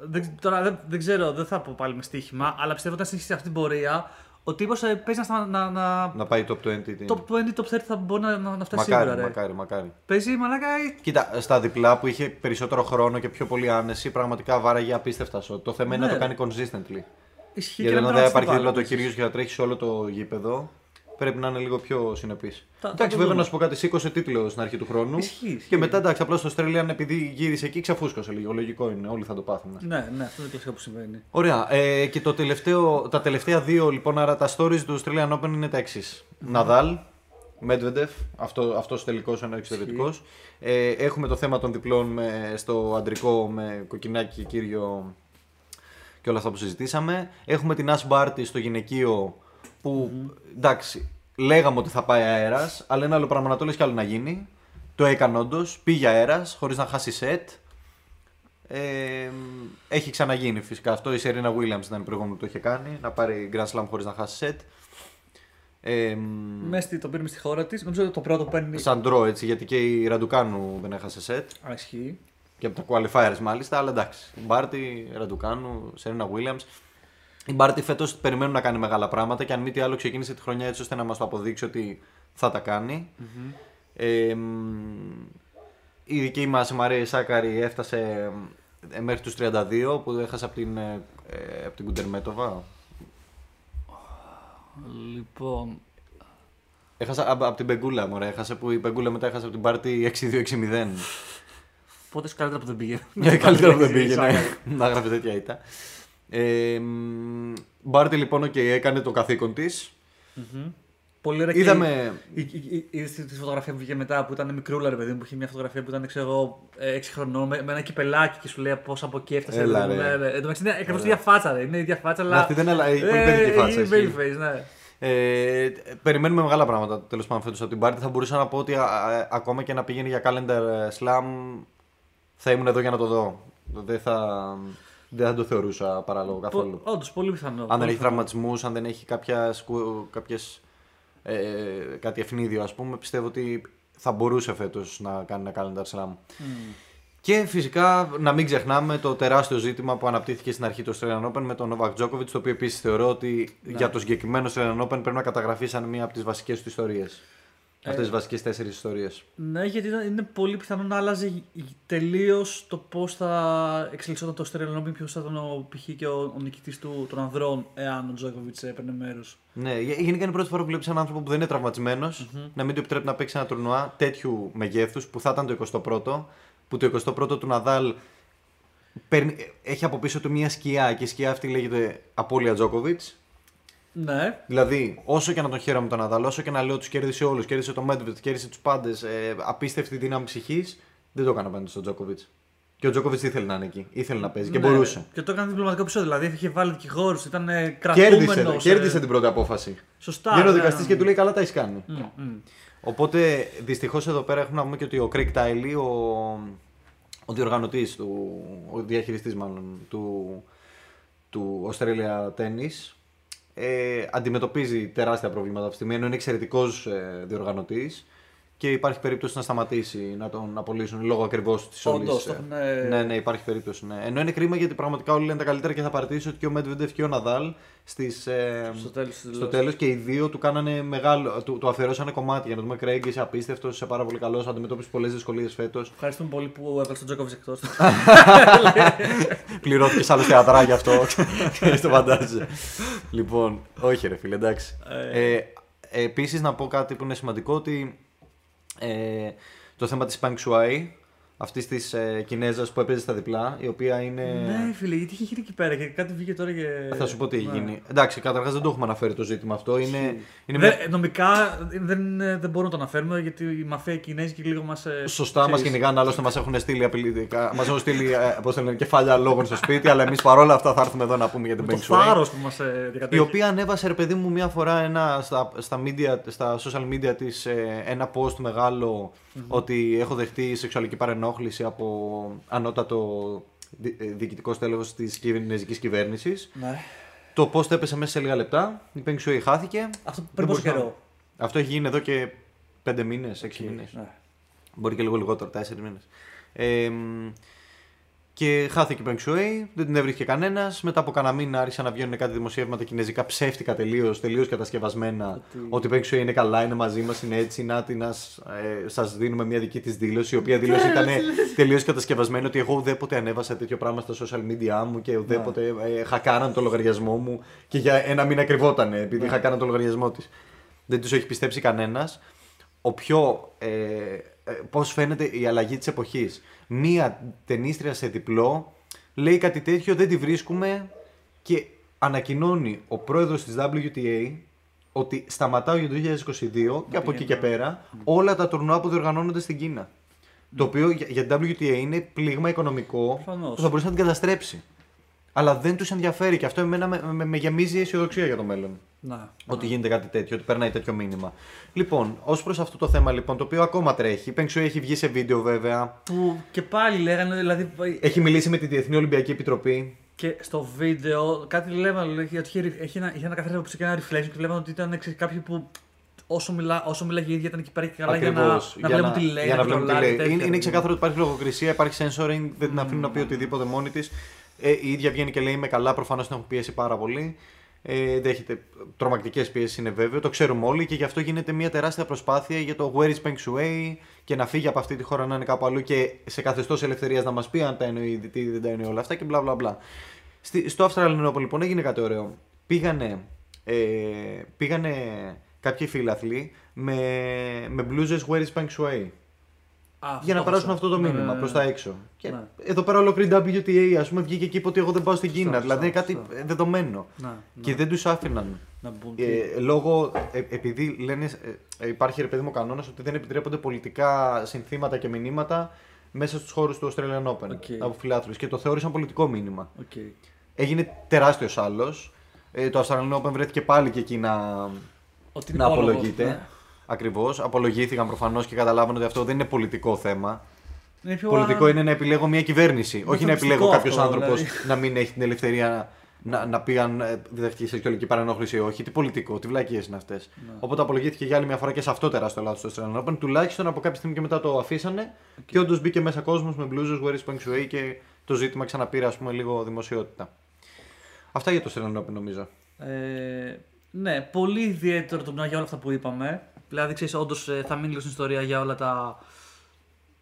δεν, τώρα δεν, δεν ξέρω, δεν θα πω πάλι με στοίχημα, αλλά πιστεύω ότι όταν συνεχίσει αυτή την πορεία, ο τύπος ε, παίζει να, στα- να, να, Να πάει top 20. τι. top 20, top 30 θα μπορεί να, να, να φτάσει Μακάρι, σίγουρα. Ρε. μακάρι, μακάρι. Παίζει μαλάκα. ε, Κοίτα, στα διπλά που είχε περισσότερο χρόνο και πιο πολύ άνεση, πραγματικά βάραγε απίστευτα σο. Το θέμα είναι Ναι, να το ρε. κάνει consistently. Ισχύει Γιατί και όταν να δεν υπάρχει βάλει δίπλα το επίσης. κύριο και θα τρέχεις σε όλο το γήπεδο, πρέπει να είναι λίγο πιο συνεπής. θα Εντάξει, το βέβαια δούμε. να σου πω κάτι, σήκωσε τίτλο στην αρχή του χρόνου. Ισχύει, ισχύει. Και μετά εντάξει, απλά στο Australian επειδή γύρισε εκεί, ξαφούσκωσε λίγο. Λογικό είναι, όλοι θα το πάθουν. Ναι, ναι, αυτό είναι το κλασικό που συμβαίνει. Ωραία. Ε, και το τελευταίο, τα τελευταία δύο λοιπόν, άρα τα stories του Australian Open είναι τα εξής. Ναδάλ, Medvedev, αυτό αυτός τελικός είναι ο εξαιρετικός. Ε, έχουμε το θέμα των διπλών με, στο αντρικό με κοκκινάκι κύριο και όλα αυτά που συζητήσαμε. Έχουμε την Ash Barty στο γυναικείο που εντάξει, λέγαμε ότι θα πάει αέρας, αλλά είναι άλλο πράγμα να το λες και άλλο να γίνει. Το έκανε όντως, πήγε αέρας χωρίς να χάσει σετ. Ε, έχει ξαναγίνει φυσικά αυτό. Η Σερίνα Williams ήταν η προηγούμενη που το είχε κάνει. Να πάρει Grand Slam χωρίς να χάσει σετ. Ε, Μέσα στη- το πήρε στη χώρα της. Νομίζω ότι το πρώτο που παίρνει. σαν draw έτσι, γιατί και η Ραντουκάνου δεν έχασε σετ. Α, ισχύει. Και από τα qualifiers μάλιστα, αλλά εντάξει. Η Μπάρτι, Ραντουκάνου, Σερίνα Williams. Η Μπάρτι φέτος περιμένουν να κάνει μεγάλα πράγματα και αν μη τι άλλο ξεκίνησε τη χρονιά έτσι ώστε να μας το αποδείξει ότι θα τα κάνει. Ε, μ, η δική μας η Μαρία Σάκαρη έφτασε ε, μέχρι τους 32 που έχασε από την, ε, ε, από την Κουντερμέτοβα. Λοιπόν. Έχασε από, από την Πεγκούλα, μωρέ. Έχασε που η Πεγκούλα μετά έχασε από την Μπάρτι 6-2-6-0. Πόσο καλύτερα που δεν πήγε. Ναι, καλύτερα που δεν πήγε να, να γράφει τέτοια ήττα. Ε, μ, Μπάρτι λοιπόν, οκ, έκανε το καθήκον της. Πολύ ωραία. και Είδαμε. η- η- η- Είδε τη φωτογραφία που βγήκε μετά που ήταν μικρούλα, ρε παιδί μου, που είχε μια φωτογραφία που ήταν, ξέρω εγώ, 6 χρονών με, με ένα κυπελάκι και σου λέει πώ από εκεί έφτασε. Έλα, παιδί μου, ρε. ναι, ναι. Εν τω μεταξύ είναι ακριβώς η ίδια φάτσα, ρε. Είναι η ίδια φάτσα, αλλά. αυτή δεν είναι, αλλά η πολύ παιδική φάτσα, Είναι ισχύει. babyface, ναι. Ε, περιμένουμε μεγάλα πράγματα τέλος πάντων φέτος από την Μπάρτι. Θα μπορούσα να πω ότι α, α, ακόμα και να πηγαίνει για calendar slam θα ήμουν εδώ για να το δω. Δεν θα. Δεν θα το θεωρούσα παράλογο καθόλου. Όντως, πολύ πιθανό. Αν δεν πολύ έχει πιθανό. τραυματισμούς, αν δεν έχει κάποια, σκου- κάποιες, ε, κάτι ευνίδιο, ας πούμε, πιστεύω ότι θα μπορούσε φέτος να κάνει ένα calendar slam. Και φυσικά να μην ξεχνάμε το τεράστιο ζήτημα που αναπτύχθηκε στην αρχή του Australian Open με τον Novak Djokovic, το οποίο επίσης θεωρώ ότι για το συγκεκριμένο Australian Open πρέπει να καταγραφεί σαν μία από τις βασικές του ιστορίες. Αυτές τις βασικές τέσσερις ιστορίες. Ναι, γιατί ήταν- είναι πολύ πιθανό να άλλαζε τελείως το πώς θα εξελισσόταν το Australian Open, ποιος θα ήταν ο, π.χ. και ο, ο νικητής του των ανδρών, εάν ο Τζόκοβιτς έπαιρνε μέρος. Ναι, γε- γενικά είναι η πρώτη φορά που βλέπεις έναν άνθρωπο που δεν είναι τραυματισμένος, να μην του επιτρέπει να παίξει ένα τουρνουά τέτοιου μεγέθους που θα ήταν το 21ο. Που το 21ο του Ναδάλ παίρνει- έχει από πίσω του μια σκιά και η σκιά αυτή λέγεται Απόλυα Τζόκοβιτς. Ναι, Δηλαδή, όσο και να τον χαίρομαι τον Ναδάλ, όσο και να λέω τους κέρδισε όλους, κέρδισε τον Μέντβιτ, κέρδισε τους πάντες, ε, απίστευτη δύναμη ψυχής, δεν το έκανα απέναντι στον Τζόκοβιτς. Και ο Τζόκοβιτς ήθελε να είναι εκεί, ήθελε να παίζει και ναι. μπορούσε. Και το έκανε διπλωματικό επεισόδιο. Δηλαδή είχε βάλει δικηγόρου, ήταν ε, κρατούμενο. Κέρδισε, κέρδισε την πρώτη απόφαση. Σωστά. Βγαίνει ο ναι. δικαστής και του λέει: Καλά τα έχεις κάνει. Μμ, μμ. Οπότε δυστυχώς εδώ πέρα έχουμε να πούμε και ότι ο Craig Tiley, ο, ο διοργανωτής, ο διαχειριστής μάλλον του, του Australia Tennis, ε, αντιμετωπίζει τεράστια προβλήματα αυτή τη στιγμή, ενώ είναι εξαιρετικός ε, διοργανωτής και υπάρχει περίπτωση να σταματήσει να τον απολύσουν λόγω ακριβώς της όλης. Όντως, το έχουν- Ναι, ναι, υπάρχει περίπτωση. Ναι. Ενώ είναι κρίμα γιατί πραγματικά όλοι λένε τα καλύτερα και θα παρατηρήσει ότι και ο Medvedev και ο Ναδάλ στις, ε, Στο τέλος της στο δηλώσης. τέλος και οι δύο του κάνανε μεγάλο. του, του αφιερώσανε κομμάτι για να δούμε Craig, είσαι απίστευτος, είσαι πάρα πολύ καλός, αντιμετώπισες πολλές δυσκολίες φέτος. Ευχαριστούμε πολύ που έβαλες τον Τζόκοβιτς εκτός. Πληρώθηκες άλλος θεατρά γι' αυτό. Και το φαντάζεσαι. λοιπόν, όχι ρε φίλε, εντάξει. Ε. Ε, Επίσης να πω κάτι που είναι σημαντικό ότι ε, το θέμα της Peng Shuai, αυτής της ε, Κινέζας που έπαιζε στα διπλά, η οποία είναι. ναι, φίλε, γιατί είχε γίνει εκεί πέρα και κάτι βγήκε τώρα και. Θα σου πω τι έχει Ναι. γίνει. Εντάξει, καταρχάς δεν το έχουμε αναφέρει το ζήτημα αυτό. Είναι, είναι Δεν- μια- νομικά δεν, δεν μπορούμε να το αναφέρουμε γιατί η μαφία κινέζικη λίγο μας. Σωστά, μας κυνηγάνε. Άλλωστε, μας έχουν στείλει, απειλητικά- μας έχουν στείλει ε, πώς το λένε, κεφάλια λόγων στο σπίτι. αλλά εμείς παρόλα αυτά θα έρθουμε εδώ να πούμε για την Το Peng Shuai. θάρρο που μας Η διακατέχει. οποία ανέβασε, ρε παιδί μου, μία φορά ένα, στα, στα, media, στα social media της ε, ένα post μεγαλο ότι έχω δεχτεί σεξουαλική παρενόχληση από ανώτατο δι- ε, διοικητικό στέλεχος της κινέζικης κυβέρνησης. Ναι. Το post έπεσε μέσα σε λίγα λεπτά, η Peng Shuai χάθηκε. Αυτό Δεν πριν πόσο μπορούσα- καιρό; Αυτό έχει γίνει εδώ και πέντε μήνες, έξι μήνες. Ναι. Μπορεί και λίγο λιγότερο, τέσσερις μήνες. Ε, μ, και χάθηκε η Peng Shuai, δεν την έβρισκε κανένας. Μετά από κανένα μήνα άρχισαν να βγαίνουν κάτι δημοσιεύματα κινέζικα ψεύτικα τελείως, τελείως κατασκευασμένα. Ότι... η Peng Shuai είναι καλά, είναι μαζί μας, είναι έτσι. Να την ε, σας δίνουμε μια δική της δήλωση, η οποία δήλωση ήταν τελείως κατασκευασμένη. Ότι εγώ ουδέποτε ανέβασα τέτοιο πράγμα στα social media μου και ουδέποτε ε, χακάραν το λογαριασμό μου και για ένα μήνα κρυβόταν επειδή χακάραν το λογαριασμό της. Δεν τους έχει πιστέψει κανένας ο πιο. Ε, ε, Πώς φαίνεται η αλλαγή της εποχής. Μία ταινίστρια σε διπλό λέει κάτι τέτοιο, δεν τη βρίσκουμε και ανακοινώνει ο πρόεδρος της WTA ότι σταματάω για το 2022 και από εκεί και πέρα όλα τα τουρνουά που διοργανώνονται στην Κίνα. Το οποίο για, για την WTA είναι πλήγμα οικονομικό Προφανώς. που θα μπορούσε να την καταστρέψει. Αλλά δεν τους ενδιαφέρει και αυτό εμένα με, με, με γεμίζει αισιοδοξία για το μέλλον. Να. Ότι γίνεται κάτι τέτοιο, ότι περνάει τέτοιο μήνυμα. Λοιπόν, ως προς αυτό το θέμα λοιπόν, το οποίο ακόμα τρέχει, η Peng Shuai έχει βγει σε βίντεο βέβαια. Που και πάλι λέγανε, δηλαδή. Έχει μιλήσει με τη Διεθνή Ολυμπιακή Επιτροπή. Και στο βίντεο κάτι λέγανε λέει, ότι είχε, είχε ένα, είχε ένα καθαρό που και ένα reflection και βλέπανε ότι ήταν ξέρεις, κάποιοι που όσο, μιλά, όσο μιλάγε η ίδια ήταν εκεί πέρα και καλά για να, Ακριβώς, να βλέπουν τι λέει. για να βλέπουν τι κολλάρει, λέει. τέτοια, Είναι, είναι ρε ξεκάθαρο ότι υπάρχει λογοκρισία, υπάρχει censoring, δεν την αφήνουν να πει οτιδήποτε μόνη της. Ε, η ίδια βγαίνει και λέει Είμαι καλά, προφανώς την έχουν πιέσει πάρα πολύ. Ε, δέχεται τρομακτικές πιέσεις, είναι βέβαιο, το ξέρουμε όλοι και γι' αυτό γίνεται μια τεράστια προσπάθεια για το Where is Peng Shuai και να φύγει από αυτή τη χώρα να είναι κάπου αλλού και σε καθεστώς ελευθερίας να μας πει αν τα εννοεί, τι δεν τα εννοεί όλα αυτά και μπλα μπλα μπλα. Στη, στο Australian Open λοιπόν έγινε κάτι ωραίο. Πήγανε, ε, πήγανε κάποιοι φίλαθλοι με, με μπλούζες Where is Peng Shuai Α, για να το περάσουν άκουσα. αυτό το Ναι, μήνυμα ναι, προς ναι. τα έξω. Και Ναι. εδώ πέρα ολόκληρη WTA ας πούμε βγήκε και είπε ότι εγώ δεν πάω στην Κίνα. Σωστά, δηλαδή είναι κάτι σωστά. δεδομένο. Ναι, Και ναι. δεν τους άφηναν. Να μπουν. Ε, λόγω, ε, επειδή λένε, ε, ε, υπάρχει ρε παιδί μου κανόνας ότι δεν επιτρέπονται πολιτικά συνθήματα και μηνύματα μέσα στους χώρους του Australian Open Οκ. από φιλάθλους. Και το θεώρησαν πολιτικό μήνυμα. Οκ. Έγινε τεράστιος σάλος. Ε, το Australian Open βρέθηκε πάλι και εκεί να, Ότι είναι να υπόλογο, απολογείται. Ναι. Ακριβώς. Απολογήθηκαν προφανώς και καταλάβανε ότι αυτό δεν είναι πολιτικό θέμα. Είναι πιο Πολιτικό α- είναι να επιλέγω μια κυβέρνηση. Όχι να ανθρωπιστικό επιλέγω κάποιος αυτό, άνθρωπος δηλαδή. να μην έχει την ελευθερία να, να πει αν ε, δεχτεί σεξουαλική παρενόχληση ή όχι. Τι πολιτικό, τι βλακίες είναι αυτές. Ναι. Οπότε απολογήθηκε για άλλη μια φορά και σε αυτό τεράστιο λάθος στο Australian Open. Τουλάχιστον από κάποια στιγμή και μετά το αφήσανε και όντως μπήκε μέσα κόσμος με μπλούζες, where is Peng Shui και το ζήτημα ξαναπήρε ας πούμε λίγο δημοσιότητα. Αυτά για το Australian Open νομίζω. Ε, ναι, πολύ ιδιαίτερο το για όλα αυτά που είπαμε. Δηλαδή, ξέρεις, όντως θα μείνει λίγο στην ιστορία για όλα τα,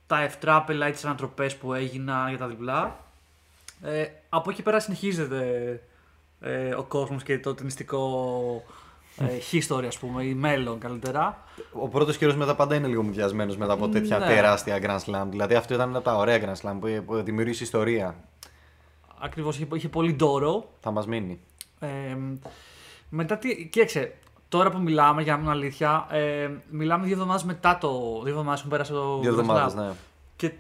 τα ευτράπελα ή τις ανατροπές που έγιναν για τα διπλά. Ε, από εκεί πέρα συνεχίζεται ε, ο κόσμος και το ταινιστικό ε, history, ας πούμε, ή μέλλον καλύτερα. Ο πρώτος καιρός μετά πάντα είναι λίγο μουδιασμένος μετά από τέτοια Ναι. τεράστια Grand Slam. Δηλαδή αυτό ήταν ένα από τα ωραία Grand Slam που, που δημιουργήσει ιστορία. Ακριβώς είχε, είχε πολύ ντόρο. Θα μας μείνει. Ε, μετά τι. Κοίταξε, τώρα που μιλάμε, για να είμαι αλήθεια, ε, μιλάμε δύο εβδομάδες μετά το. Δύο εβδομάδες που πέρασε το. Δύο Grand εβδομάδες, Slam. ναι. Και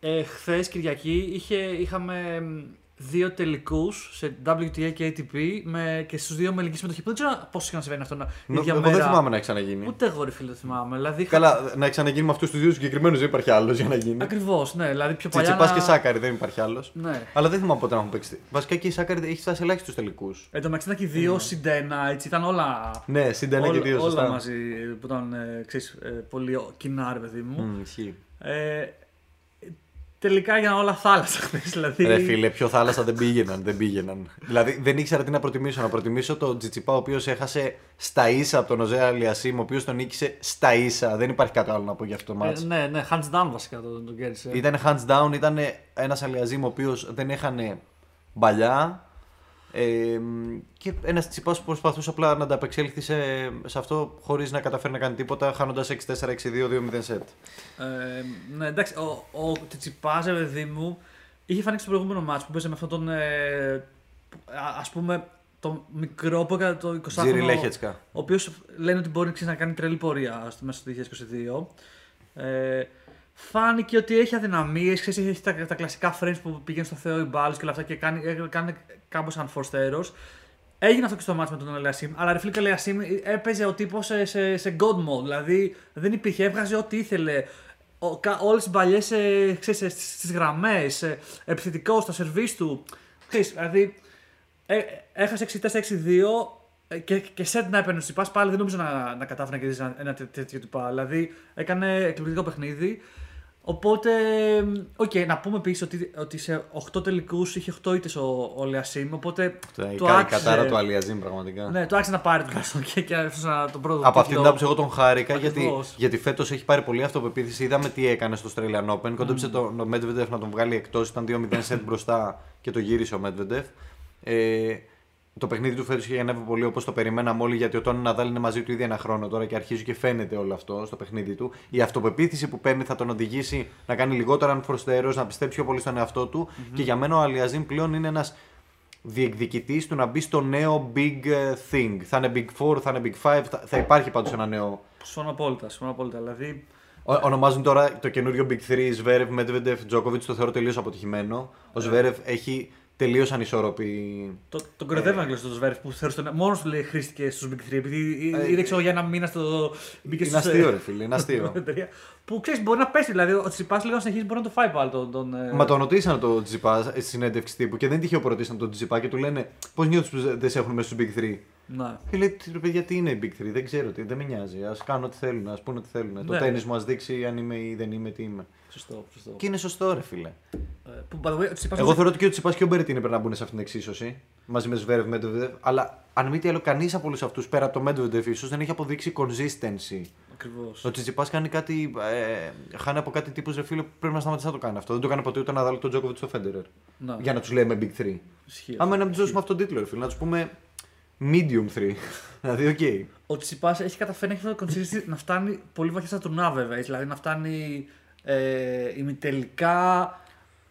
ε, χθες Κυριακή είχε, είχαμε μ, δύο τελικούς σε WTA και ATP με, και στους δύο με ελληνική συμμετοχή. Που δεν ξέρω πώς είχαν συμβαίνει αυτό. η Νο- ίδια Εγώ μέρα. δεν θυμάμαι να έχει ξαναγίνει. Ούτε εγώ ρε φίλε το θυμάμαι. Δηλαδή, Καλά, να ξαναγίνει με αυτούς τους δύο συγκεκριμένους δεν υπάρχει άλλος για να γίνει. Ακριβώς, ναι. Δηλαδή πιο παλιά. Τσιτσιπά να- και Σάκαρη δεν υπάρχει άλλος. Ναι. Αλλά δεν θυμάμαι πότε να έχουν παίξει. Βασικά και η Σάκαρη έχει φτάσει ελάχιστους τελικούς. Εν τω μεταξύ ήταν και οι δύο συν ένα, έτσι ήταν όλα. Ναι, συντένα και όλα, δύο όλα σωστά. μαζί που ήταν ε, ξέρεις, ε, πολύ κοινά, ρε παιδί μου. Μμ, ισχύει. Ε, τελικά έγιναν όλα θάλασσα χθες, δηλαδή. Ρε φίλε, πιο θάλασσα δεν πήγαιναν. Δεν πήγαιναν. δηλαδή δεν ήξερα τι να προτιμήσω. Να προτιμήσω τον Τζιτσιπά ο οποίος έχασε στα ίσα από τον Οζέα Αλιασίμ, ο οποίος τον νίκησε στα ίσα. Δεν υπάρχει κάτι άλλο να πω για αυτό το Ε, match. ναι, ναι, hands down βασικά τον, τον κέρδισε. Ήταν hands down, ήταν ένας Αλιαζίμ ο οποίος δεν έχανε μπαλιά. Ε, και ένας τσιπάς που προσπαθούσε απλά να ανταπεξέλθει σε, σε αυτό χωρίς να καταφέρει να κάνει τίποτα, χάνοντας 6-4-6-2-2-0 σετ. Ε, ναι, εντάξει, ο, ο Τσιτσιπάς, ρε παιδί μου, είχε φανεί στο προηγούμενο μάτς που παίζει με αυτόν τον, ε, α- ας πούμε, το μικρό που έκανε το 20 Τζίρι Λέχετσκα. ο οποίος λένε ότι μπορεί ξέρεις, να κάνει τρελή πορεία στο μέσα στο 2022. Ε, φάνηκε ότι έχει αδυναμίες, έχει τα, τα κλασικά frames που πηγαίνει στο Θεό οι μπάλες και όλα αυτά και κάνει, ε, κάνει κάπως unforced errors. Έγινε αυτό και στο μάτς με τον Ελιασίμ, αλλά ρε φίλε και ο Ελιασίμ έπαιζε ο τύπος σε, σε, σε god mode, δηλαδή δεν υπήρχε, έβγαζε ό,τι ήθελε. Ο, κα, όλες τις μπαλιές ε, ξέρεις, ε, στις, στις γραμμές, ε, επιθετικό στα σερβίς του. Ξέρεις, δηλαδή ε, έχασε 6-4-6-2 ε, και, και σετ να έπαιρνε ο πάλι δεν νομίζω να, να κατάφερε να κερδίσει ένα, ένα τέ- τέτοιο τυπά. Δηλαδή έκανε εκπληκτικό παιχνίδι. Οπότε, μ, οκ, να πούμε επίσης ότι, ότι σε 8 τελικούς είχε 8 ήττες ο, ο Αλιασίμ. Οπότε Η, το κα- η άξιζε, κατάρα του Αλιασίμ πραγματικά. Ναι, το άξιζε να πάρει τουλάχιστον και, και αυτός να τον πρώτο. Από αυτή την τίτλο. άποψη, εγώ τον χάρηκα γιατί, Ακριβώς. γιατί φέτος έχει πάρει πολύ αυτοπεποίθηση. Είδαμε τι έκανε στο Australian Open. Κόντεψε τον Medvedev να τον βγάλει εκτός. Ήταν 2-0 σετ μπροστά και το γύρισε ο Medvedev. Ε, το παιχνίδι του φέτος είχε ανέβει πολύ όπως το περιμέναμε όλοι γιατί ο Τόνι Ναδάλ είναι μαζί του ήδη ένα χρόνο τώρα και αρχίζει και φαίνεται όλο αυτό στο παιχνίδι του. Η αυτοπεποίθηση που παίρνει θα τον οδηγήσει να κάνει λιγότερα unforced errors, να πιστέψει πιο πολύ στον εαυτό του. Και για μένα ο Αλιαζίν πλέον είναι ένας διεκδικητής του να μπει στο νέο big ε, thing. Θα είναι big 4, θα είναι big 5, θα, θα υπάρχει πάντως ένα νέο. Συμφωνώ απόλυτα. Συμφωνώ απόλυτα. Δηλαδή, Ο, ονομάζουν τώρα το καινούριο big 3 Zverev, Medvedev, Djokovic. Το θεωρώ τελείως αποτυχημένο. Ο Zverev έχει τελείως ανισόρροπη. το, τον κοροϊδεύαν και στο Σβέρφ που θεωρώ στον. Μόνος του λέει χρήστηκε στους Big 3. Επειδή Ε, είδε ξέρω για ένα μήνα στο. Μπήκε Είναι στους, αστείο, ε, ρε φίλε, είναι αστείο. εταιρεία. που ξέρεις, μπορεί να πέσει. Δηλαδή, ο Τσιπά λίγο να συνεχίσει μπορεί να το φάει πάλι τον. τον ε, Μα τον ρωτήσαν το Τζιπά στη συνέντευξη τύπου και δεν τυχαίο που ρωτήσαν τον Τζιπά και του λένε Πώς νιώθεις που δεν σε έχουν μέσα στους Big 3. Ναι. Και λέει, «Τι, ρε παιδιά, τι είναι οι Big 3, δεν ξέρω τι, δεν με νοιάζει. Α κάνουν ό,τι θέλουν, ας πούνε ό,τι θέλουν. Το Ναι. τέννη μου ας δείξει αν είμαι ή δεν είμαι, τι είμαι. Σωστό. σωστό. Και είναι σωστό, ρε φίλε. Ε, που, by the way, ο Τσιπάς Εγώ όμως- θεωρώ ότι και ο Τσιπάς και ο Μπερτίνη πρέπει να μπουν σε αυτήν την εξίσωση. Μαζί με Σβέρευ, Medvedev. Αλλά αν μη τι άλλο, κανείς από όλους αυτούς πέρα από το Medvedev ίσω δεν έχει αποδείξει consistency. Ακριβώς. Ο Τσιτσιπάς κάνει κάτι. Ε, χάνει από κάτι τύπους ρε φίλε που πρέπει να σταματήσει να το κάνει αυτό. Δεν το κάνει ποτέ ούτε Ναδάλ ούτε Τζόκοβιτς ούτε Φέντερερ. Ναι. Για να τους λέμε Big 3. Ισχύει Άμα αυτό. να τους δώσουμε αυτόν τον τίτλο, ρε φίλε, να τους πούμε Medium 3. δηλαδή, οκ. Ο Τσιτσιπάς έχει καταφέρει να έχει αυτό το consistency να φτάνει πολύ βαθιά στα τουρνουά, βέβαια. έτσι, Δηλαδή να φτάνει ε, ημιτελικά.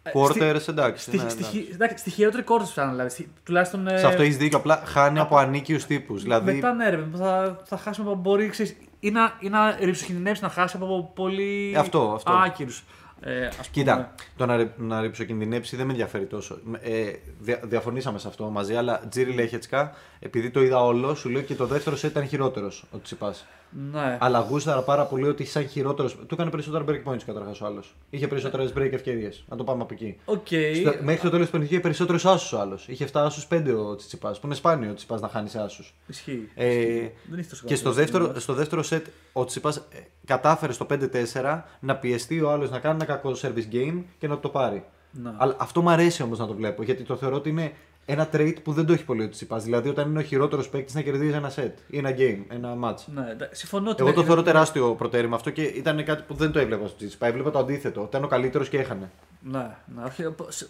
ε, Quarters, στη- εντάξει. Στη, ναι, στη, ναι. χει- εντάξει, στη χειρότερη quarter φτάνει. Δηλαδή, στη- τουλάχιστον. ε, Σε αυτό έχεις δίκιο. Απλά χάνει από άκυρους τύπους. Δηλαδή, Μετά ναι, ρε, θα, θα χάσουμε από μπορεί ξέρεις, ή να, ή να ριψοκινδυνεύσει να χάσει από πολύ Αυτό, αυτό. άκυρους. Ε, ας πούμε. Κοίτα, το να, ρε- να ριψοκινδυνεύσει δεν με ενδιαφέρει τόσο. Ε, δια, διαφωνήσαμε σε αυτό μαζί, αλλά Γίρι Λέχετσκα, επειδή το είδα όλο, σου λέω και το δεύτερο σετ ήταν χειρότερος ο Τσιτσιπάς. Ναι. Αλλά γούσταρα πάρα πολύ ότι σαν χειρότερο. Του έκανε περισσότερα break points καταρχάς ο άλλος. Είχε περισσότερες break ευκαιρίες. Να το πάμε από εκεί. Οκ. Στο, μέχρι το τέλος του παιχνιδιού είχε περισσότερους άσους ο άλλος. Είχε 7 άσους, 5 ο Τσιτσιπάς. Που είναι σπάνιο ο Τσιτσιπάς να χάνεις άσους. Ισχύει. Ε, Ισχύει. Δεν έχει τόσο και στο καλό δεύτερο, σύστημα. στο δεύτερο σετ ο Τσιπάς ε, κατάφερε στο 5-4 να πιεστεί ο άλλος να κάνει ένα κακό service game και να το πάρει. Να. Αλλά αυτό μου αρέσει όμως να το βλέπω γιατί το θεωρώ ότι είναι ένα trait που δεν το έχει πολύ ο Τσιπάς. Δηλαδή όταν είναι ο χειρότερος παίκτης να κερδίζει ένα set ή ένα game, ένα match. Ναι, εντά- συμφωνώ ότι. Εγώ το είναι- θεωρώ τεράστιο προτέρημα αυτό και ήταν κάτι που δεν το έβλεπα στο Τσιπά. Έβλεπα το αντίθετο. Ήταν ο καλύτερος και έχανε. Ναι, ναι.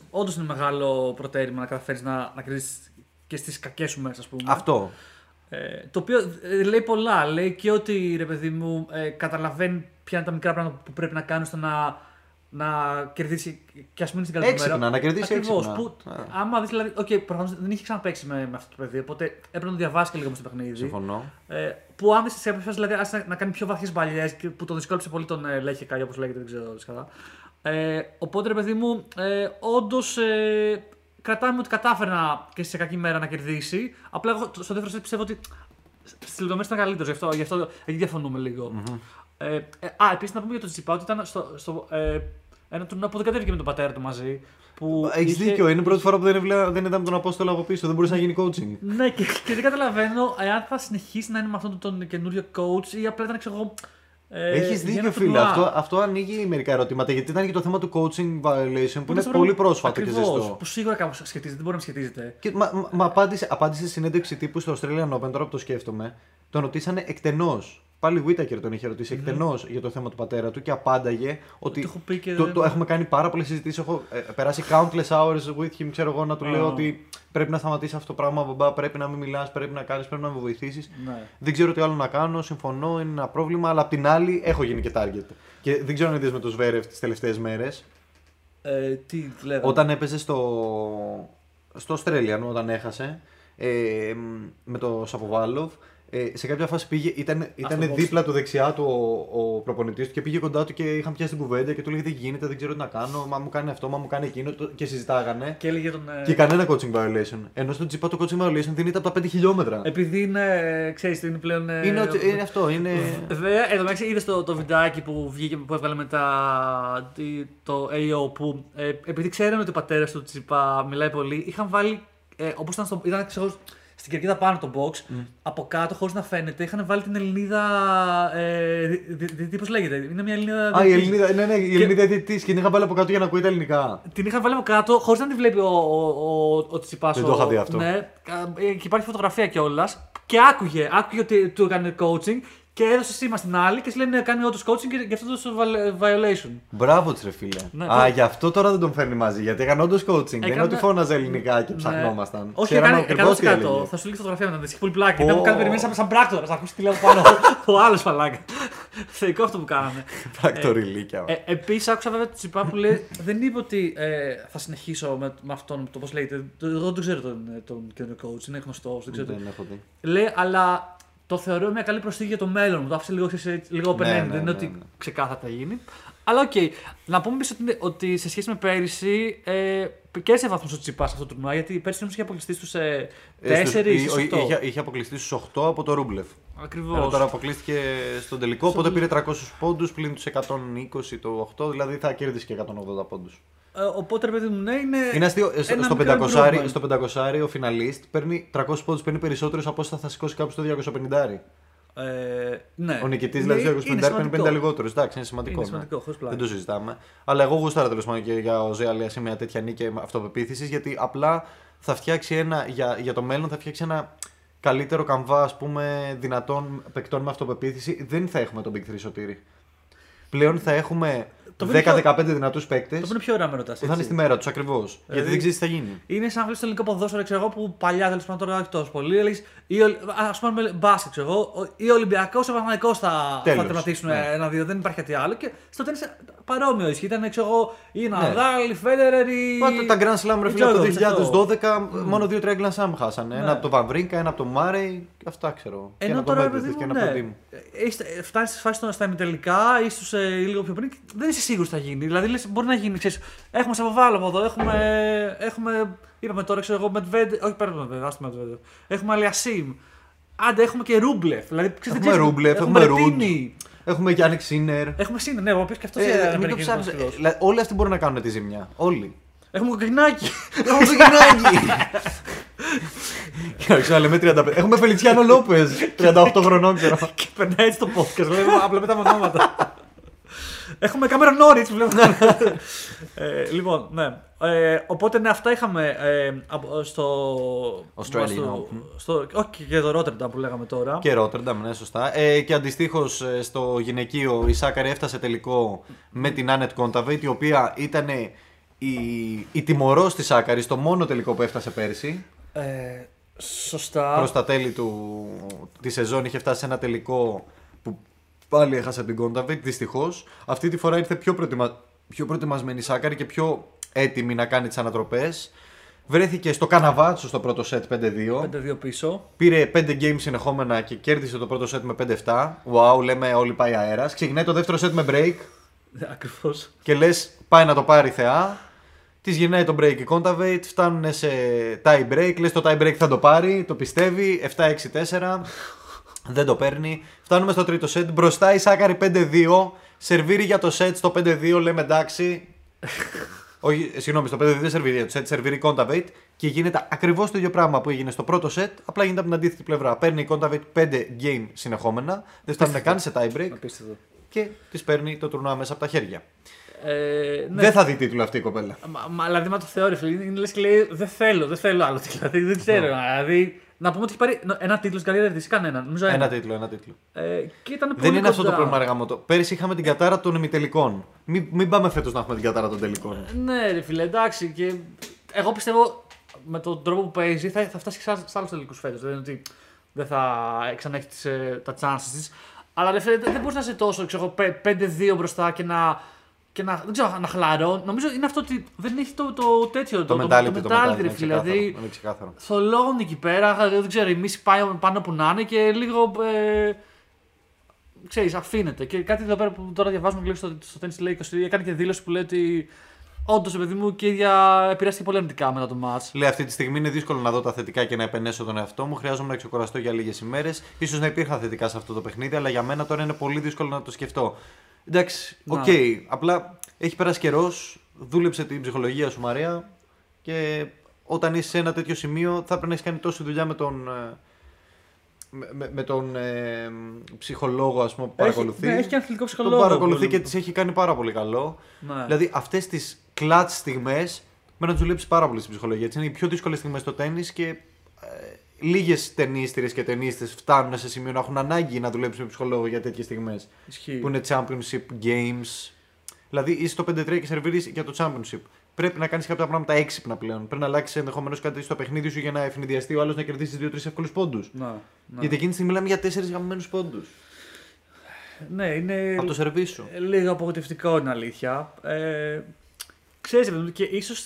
Όντως είναι μεγάλο προτέρημα να καταφέρεις να, να κερδίσεις και στις κακές σου μέρες, ας πούμε. Αυτό. Ε, το οποίο ε, λέει πολλά. Λέει και ότι ρε παιδί μου ε, καταλαβαίνει ποια είναι τα μικρά πράγματα που πρέπει να κάνεις ώστε να, να κερδίσει και ας μην είναι στην καλή του Έξυπνα, μέρα. να κερδίσει Ακριβώς, έξυπνα. Που, Ναι. άμα δεις δηλαδή. Οκ, προφανώς δεν είχε ξαναπαίξει με, με αυτό το παιδί, οπότε έπρεπε να το διαβάσει και λίγο μες στο παιχνίδι. Συμφωνώ. Ε, που αν δει σε έπρεπε δηλαδή άρχισε να, να κάνει πιο βαθιές μπαλιές που τον δυσκόλεψε πολύ τον ε, Λέχετσκα, όπως λέγεται, δεν ξέρω καλά. Ε, οπότε ρε παιδί μου, ε, όντως ε, κρατάμε ότι κατάφερε να, και σε κακή μέρα να κερδίσει. Απλά εγώ στο δεύτερο set πιστεύω ότι στις λεπτομέρειες ήταν καλύτερος, γι' αυτό, γι αυτό εκεί διαφωνούμε λίγο. Ε, ε, α, επίσης να πούμε για τον Τσιπά ότι ήταν στο, στο, ε, ένα τουρνουά που δεν κατέβηκε με τον πατέρα του μαζί. Που Έχεις είχε- δίκιο. Είναι η πρώτη φορά που δεν, έβλεπα- δεν είδαμε τον Απόστολο από πίσω. Δεν μπορούσε να γίνει coaching. Ναι, και, και δεν καταλαβαίνω εάν θα συνεχίσει να είναι με αυτόν τον καινούριο coach ή απλά ήταν ξέρω εγώ. Ε, Έχεις για δίκιο, ένα φίλε. τουρνουά. Αυτό, αυτό ανοίγει μερικά ερωτήματα γιατί ήταν και το θέμα του coaching violation που είναι στο πολύ πράγμα- πρόσφατο και ακριβώς, ζεστό. Που σίγουρα κάπως σχετίζεται, δεν μπορεί να σχετίζεται. Και, μα, μα, μα απάντησε, απάντησε σε συνέντευξη τύπου στο Australian Open, τώρα που το σκέφτομαι. Τον ρωτήσανε εκτενώς. Πάλι Whittaker τον είχε ρωτήσει εκτενώς για το θέμα του πατέρα του και απάνταγε ότι. Το έχω πει και το, δεν- το έχουμε κάνει πάρα πολλές συζητήσεις. Έχω ε, περάσει countless hours with him. Ξέρω εγώ να του λέω Α. ότι πρέπει να σταματήσεις αυτό το πράγμα, μπαμπά. Πρέπει να μην μιλάς, πρέπει να κάνεις, πρέπει να με βοηθήσεις. Ναι. Δεν ξέρω τι άλλο να κάνω, συμφωνώ, είναι ένα πρόβλημα. Αλλά απ' την άλλη έχω γίνει και target. Και δεν ξέρω αν είδες με το Σβέρεφ τις τελευταίες μέρες. Ε, τι λέγαμε. Όταν έπαιζε στο, στο Australian, όταν έχασε ε, με το Σαποβάλοβ, ε, σε κάποια φάση πήγε, ήταν, ήταν box. δίπλα του δεξιά του ο, ο προπονητής του και πήγε κοντά του και είχαν πιάσει την κουβέντα και του λέγε Δεν γίνεται, δεν ξέρω τι να κάνω. Μα μου κάνει αυτό, μα μου κάνει εκείνο. το- Και συζητάγανε. Και έλεγε τον. ε, Και κανένα coaching violation. Ενώ στο Τζιπά το coaching violation δίνεται από τα 5 χιλιόμετρα. Επειδή είναι. ξέρεις, είναι πλέον. ε, είναι, ότι- είναι αυτό, είναι. Βέβαια, εδώ μεταξύ είδες το, το βιντεάκι που βγήκε που έβγαλε μετά τι- το AO που ε, επειδή ξέρανε ότι ο πατέρας του Τσιπά μιλάει πολύ, είχαν βάλει. Ε, Όπως ήταν, στο, ήταν ξέρω, στην κερκίδα πάνω το box, από κάτω χωρίς να φαίνεται, είχαν βάλει την Ελληνίδα. Ε, δι- δι- δι- τι πώς λέγεται, είναι μια Ελληνίδα. Α, η διαιτητής. Ελληνίδα, ναι, ναι, η Ελληνίδα διαιτητής και την είχα βάλει από κάτω για να ακούει τα ελληνικά. Την είχαν βάλει από κάτω χωρίς να τη βλέπει ο, ο, ο, ο Τσιπάς, Δεν ο- το είχα δει αυτό. Ναι, κα- ε, και υπάρχει φωτογραφία κιόλας. Και άκουγε, άκουγε ότι του έκανε coaching και έδωσε σήμα στην άλλη και σου λένε κάνει όντω coaching και γι' αυτό το violation. Μπράβο της, ρε φίλε. Ναι, Α, το- γι' αυτό τώρα δεν τον φέρνει μαζί. Γιατί έκανε όντω coaching. Δεν είναι Έκανα- ότι φώναζε ελληνικά και ψαχνόμασταν. Ναι. Όχι, Ξέραμε έκανε ακριβώς τι 100%. έλεγε. Θα σου λέει φωτογραφία μετά, δεν έχει πολύ πλάκα. Πω. Ήταν που κάνει περιμένει σαν, σαν πράκτορα. Θα ακούσεις τι λέω πάνω. ο άλλος φαλάκα. Θεϊκό αυτό που κάναμε. Πράκτορη ηλίκια. Ε, Επίσης, άκουσα βέβαια το Τσιπά που λέει δεν είπε ότι ε, θα συνεχίσω με, με αυτόν, το πώς λέγεται. Το- Εγώ δεν ξέρω τον, τον καινούριο coach, είναι γνωστός. Δεν ξέρω. Δεν έχω δει. Λέει, αλλά το θεωρώ μια καλή προσθήκη για το μέλλον μου. Το άφησε λίγο, ξέρεις, λίγο open Ναι, end. ναι, δεν είναι ναι, ότι ναι. ξεκάθαρα θα γίνει. Αλλά οκ. Να πούμε επίσης ότι, ότι σε σχέση με πέρυσι ε, κέρδισε βαθμού ο Τσιπάς σε αυτό το τουρνουά γιατί πέρυσι όμως είχε αποκλειστεί στους ε, Ε, στους- 4 ή εί- στους 8. είχε, είχε αποκλειστεί στους 8 από το Ρούμπλεφ. Ενώ Ακριβώ. τώρα αποκλείστηκε στον τελικό, οπότε πήρε 300 πόντους πλην τους 120 το 8, δηλαδή θα κέρδισε και 180 πόντους. Ε, οπότε, ρε παιδί μου, ναι, είναι. Είναι αστείο. ε, στο- ένα Στο μικρό 500, improvement. στο 500 ο φιναλίστ παίρνει 300 πόντους, παίρνει περισσότερους από όσα θα σηκώσει κάποιος στο 250. Ε, ναι. Ο νικητής Είναι- δηλαδή είναι στο 250 παίρνει σημαντικό. 50 λιγότερους. Εντάξει, είναι σημαντικό. Είναι ναι. σημαντικό, χωρίς πλάκα. Δεν το συζητάμε. Αλλά εγώ γούσταρα τέλος πάντων και για ο Ζέαλια σε μια τέτοια νίκη αυτοπεποίθησης, γιατί απλά θα φτιάξει ένα, για, για το μέλλον θα φτιάξει ένα καλύτερο καμβά ας πούμε, δυνατών παικτών με αυτοπεποίθηση. Δεν θα έχουμε τον Big 3 σωτήρι. Πλέον θα έχουμε Το οποίο είναι 10-15 δυνατούς παίκτες Το που είναι πιο ωραία με ρωτάς. που θα είναι στη μέρα τους ακριβώς. Γιατί Δηλαδή- δεν ξέρεις τι θα γίνει. Είναι σαν να βλέπεις το ελληνικό ποδόσφαιρο, ξέρω εγώ, που παλιά τέλος πάντων τώρα όχι τόσο πολύ. Έλεγες, ή, ας πούμε, μπάσκετ, ξέρω εγώ, ο- ή ο Ολυμπιακός, ο Παναγικό θα, θα Τέλος. τερματίσουν Ναι. ένα-δύο, δεν υπάρχει κάτι άλλο. Και στο τέννη παρόμοιο ισχύει. Ήταν, ξέρω εγώ, ή Ναι. Ναδάλ, η Φέντερερ, ή. Μα τα Grand Slam ρε ή φίλε από το Djokovic, αυτό. 2012 μόνο δύο τρία Grand Slam χάσανε. Ναι. Ένα από τον Βαμβρίνκα, ένα από τον Μάρεϊ. Αυτά ξέρω. Και ένα Ενώ από τον τώρα, ρε Medvedev παιδί και μου, ένα από τον ναι. Team. Είστε- Φτάνεις στη φάση των στα ημιτελικά ή στου ε, λίγο πιο πριν. και Δεν είσαι σίγουρος τι θα γίνει. Δηλαδή, λες, μπορεί να γίνει. Ξέρεις, έχουμε Σαββοβάλοβο εδώ, έχουμε, έχουμε. Είπαμε τώρα, ξέρω εγώ, Μετβέντε. Όχι, πέρα από τον Μετβέντε, άστο Μετβέντε. Έχουμε Αλιασίμ. Άντε, έχουμε και Ρούμπλεφ. Δηλαδή, ξέρεις, δεν Έχουμε ξέρεις- Ρούμπλεφ, έχουμε έχουμε Ρούντ. Μπερτίνι. Έχουμε Γιάννη Σίνερ. Έχουμε Σίνερ, ναι, ο οποίος και αυτός Ε, είναι μην το Αμερικανός ψάχνεις. ποδοσφαιρός. Ε, δηλαδή, Όλοι αυτοί μπορούν να κάνουν τη ζημιά. Όλοι. Έχουμε κοκκινάκι. Έχουμε το Γινάκη. Κοίταξε, να λέμε 35. Έχουμε Φελιτσιάνο Λόπε. 38 χρονών ξέρω. και περνάει έτσι το podcast. Λέμε απλά μετά με ονόματα. Έχουμε κάμερα Νόριτς που βλέπουμε. ε, λοιπόν, ναι. Ε, οπότε ναι, αυτά είχαμε ε, από- στο. Australian στο, Open. στο, όχι και το Rotterdam που λέγαμε τώρα. Και Ρότερνταμ, ναι, σωστά. Ε, και αντιστοίχως στο γυναικείο η Σάκαρη έφτασε τελικό με την Άνετ Κόνταβεϊτ, η οποία ήταν η, η τιμωρός της Σάκαρης, το μόνο τελικό που έφτασε πέρσι. Ε, σωστά. Προς τα τέλη του, της σεζόν είχε φτάσει σε ένα τελικό που πάλι έχασε την Κόνταβεϊτ, δυστυχώς. Αυτή τη φορά ήρθε πιο, προετοιμα... πιο προετοιμασμένη η Σάκαρη και πιο έτοιμη να κάνει τις ανατροπές. Βρέθηκε στο Καναβάτσο στο πρώτο σετ 5-2. 5-2 πίσω. Πήρε 5 games συνεχόμενα και κέρδισε το πρώτο set με 5-7. Wow, λέμε όλοι πάει αέρας. Ξεκινάει το δεύτερο set με break Ακριβώς. και λες πάει να το πάρει θεά. Της γυρνάει το break η Contavate, φτάνουν σε tie break. Λες το tie break θα το πάρει, το πιστεύει. 7-6-4. Δεν το παίρνει. Φτάνουμε στο τρίτο set. Μπροστά η Σάκαρη 5-2. Σερβίρει για το set στο 5-2. Λέμε εντάξει. Όχι, ε, συγγνώμη, στο 5-2 δεν σερβίρει για το set, σερβίρει η Contavate και γίνεται ακριβώς το ίδιο πράγμα που έγινε στο πρώτο set, απλά γίνεται από την αντίθετη πλευρά. Παίρνει η Contavate 5 game συνεχόμενα, δεν φτάνουν καν σε tie break Απίστευτο. και τη παίρνει το τουρνουά μέσα από τα χέρια. Ε, ναι. Δεν θα δει τίτλο αυτή η κοπέλα. Μα, μα, δηλαδή, μα το θεωρεί, φίλε. Είναι λες και λέει: Δεν θέλω, δεν θέλω άλλο. Δηλαδή, δεν ξέρω. Δηλαδή, να πούμε ότι έχει πάρει ένα τίτλος στην καριέρα της, κανέναν. Νομίζω ένα. Ένα τίτλο, ένα τίτλο. Ε, και ήταν πολύ Δεν είναι αυτό το κοντά. πρόβλημα, αργά μου. Πέρυσι είχαμε την κατάρα των ημιτελικών. Μην, μην πάμε φέτος να έχουμε την κατάρα των τελικών. Ναι, ρε φίλε, εντάξει. Και εγώ πιστεύω με τον τρόπο που παίζει θα, θα φτάσει σε άλλους τελικούς φέτος. Δεν είναι ότι δεν θα ξαναέχει τις, ε, τα chances της. Αλλά ρε φίλε, δεν δεν μπορείς να είσαι τόσο ξέρω, εγώ, πέ- 5-2 μπροστά και να. Και να, δεν ξέρω, να χαλαρώ. Νομίζω είναι αυτό ότι δεν έχει το, το τέτοιο. Το το, mentality, το, το mentality, mentality, ρε είναι φίλε. ξεκάθαρο, Δηλαδή, είναι ξεκάθαρο. θολώνει εκεί πέρα. Δεν ξέρω, η μίση πάει πάνω που να είναι και λίγο. Ε, ξέρεις, αφήνεται. Και κάτι εδώ πέρα που τώρα διαβάζουμε λίγο στο, στο Tennis λέει 20 έκανε και δήλωση που λέει ότι όντως, παιδί μου, και η ίδια επηρεάστηκε πολύ αρνητικά μετά το match. Λέει αυτή τη στιγμή είναι δύσκολο να δω τα θετικά και να επαινέσω τον εαυτό μου. Χρειάζομαι να ξεκουραστώ για λίγες ημέρες. Ίσως να υπήρχαν θετικά σε αυτό το παιχνίδι, αλλά για μένα τώρα είναι πολύ δύσκολο να το σκεφτώ. Εντάξει, Να. οκ. Απλά έχει περάσει καιρός, δούλεψε την ψυχολογία σου Μαρία και όταν είσαι σε ένα τέτοιο σημείο θα πρέπει να έχεις κάνει τόση δουλειά με τον. ε, Με, με- με τον ε, ψυχολόγο ας πούμε, που παρακολουθεί. ναι, έχει και αθλητικό ψυχολόγο. Τον παρακολουθεί πολύ. και της έχει κάνει πάρα πολύ καλό. Ναι. Δηλαδή αυτές τις clutch στιγμές με να τους δουλέψεις πάρα πολύ στην ψυχολογία. Έτσι, είναι οι πιο δύσκολες στιγμές στο τέννη και ε, λίγες ταινίστριες και ταινίστες φτάνουν σε σημείο να έχουν ανάγκη να δουλέψουν με ψυχολόγο για τέτοιες στιγμές. Ισχύει. Που είναι championship games. Δηλαδή είσαι στο 5-3 και σερβίρεις για το championship. Πρέπει να κάνεις κάποια πράγματα έξυπνα πλέον. Πρέπει να αλλάξεις ενδεχομένως κάτι στο παιχνίδι σου για να ευνηδιαστεί ο άλλος να κερδίσεις 2-3 εύκολους πόντους. Ναι, ναι. Γιατί εκείνη τη στιγμή μιλάμε για 4 γαμμένους πόντους. ναι, είναι Από το σερβί σου. ε, λίγο απογοητευτικό είναι αλήθεια. Ε, ξέρεις, ρε παιδί μου, και ίσως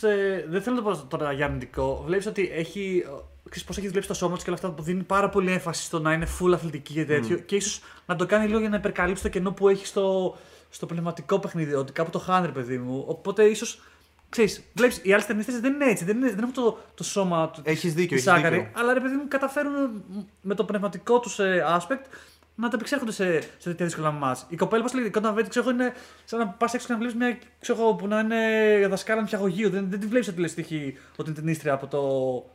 δεν θέλω να το πω τώρα για αρνητικό. Βλέπεις ότι έχει. Ξέρεις πώς έχει δουλέψει το σώμα του και όλα αυτά που δίνει πάρα πολύ έμφαση στο να είναι full αθλητική και τέτοιο. Και ίσως να το κάνει λίγο για να υπερκαλύψει το κενό που έχει στο, στο πνευματικό παιχνίδι. Ότι κάπου το χάνει, ρε παιδί μου. Οπότε ίσως. Ξέρεις, βλέπεις, οι άλλες ταινίστε δεν είναι έτσι. Δεν, είναι, δεν έχουν το, το σώμα του. Έχεις δίκιο, της έχεις Σάκαρη, δίκιο. Αλλά ρε παιδί μου καταφέρουν με το πνευματικό τους aspect να τα επεξέρχονται σε, σε τέτοια δύσκολα μάτς. Η κοπέλα, πώ λέγεται, η Κόντα Βέτ, ξέρω εγώ, είναι σαν να πας έξω και να βλέπεις μια ξέρω εγώ, που να είναι δασκάλα νηπιαγωγείου. Δεν, δεν τη βλέπεις ότι λε τύχη ότι είναι ταινίστρια από το,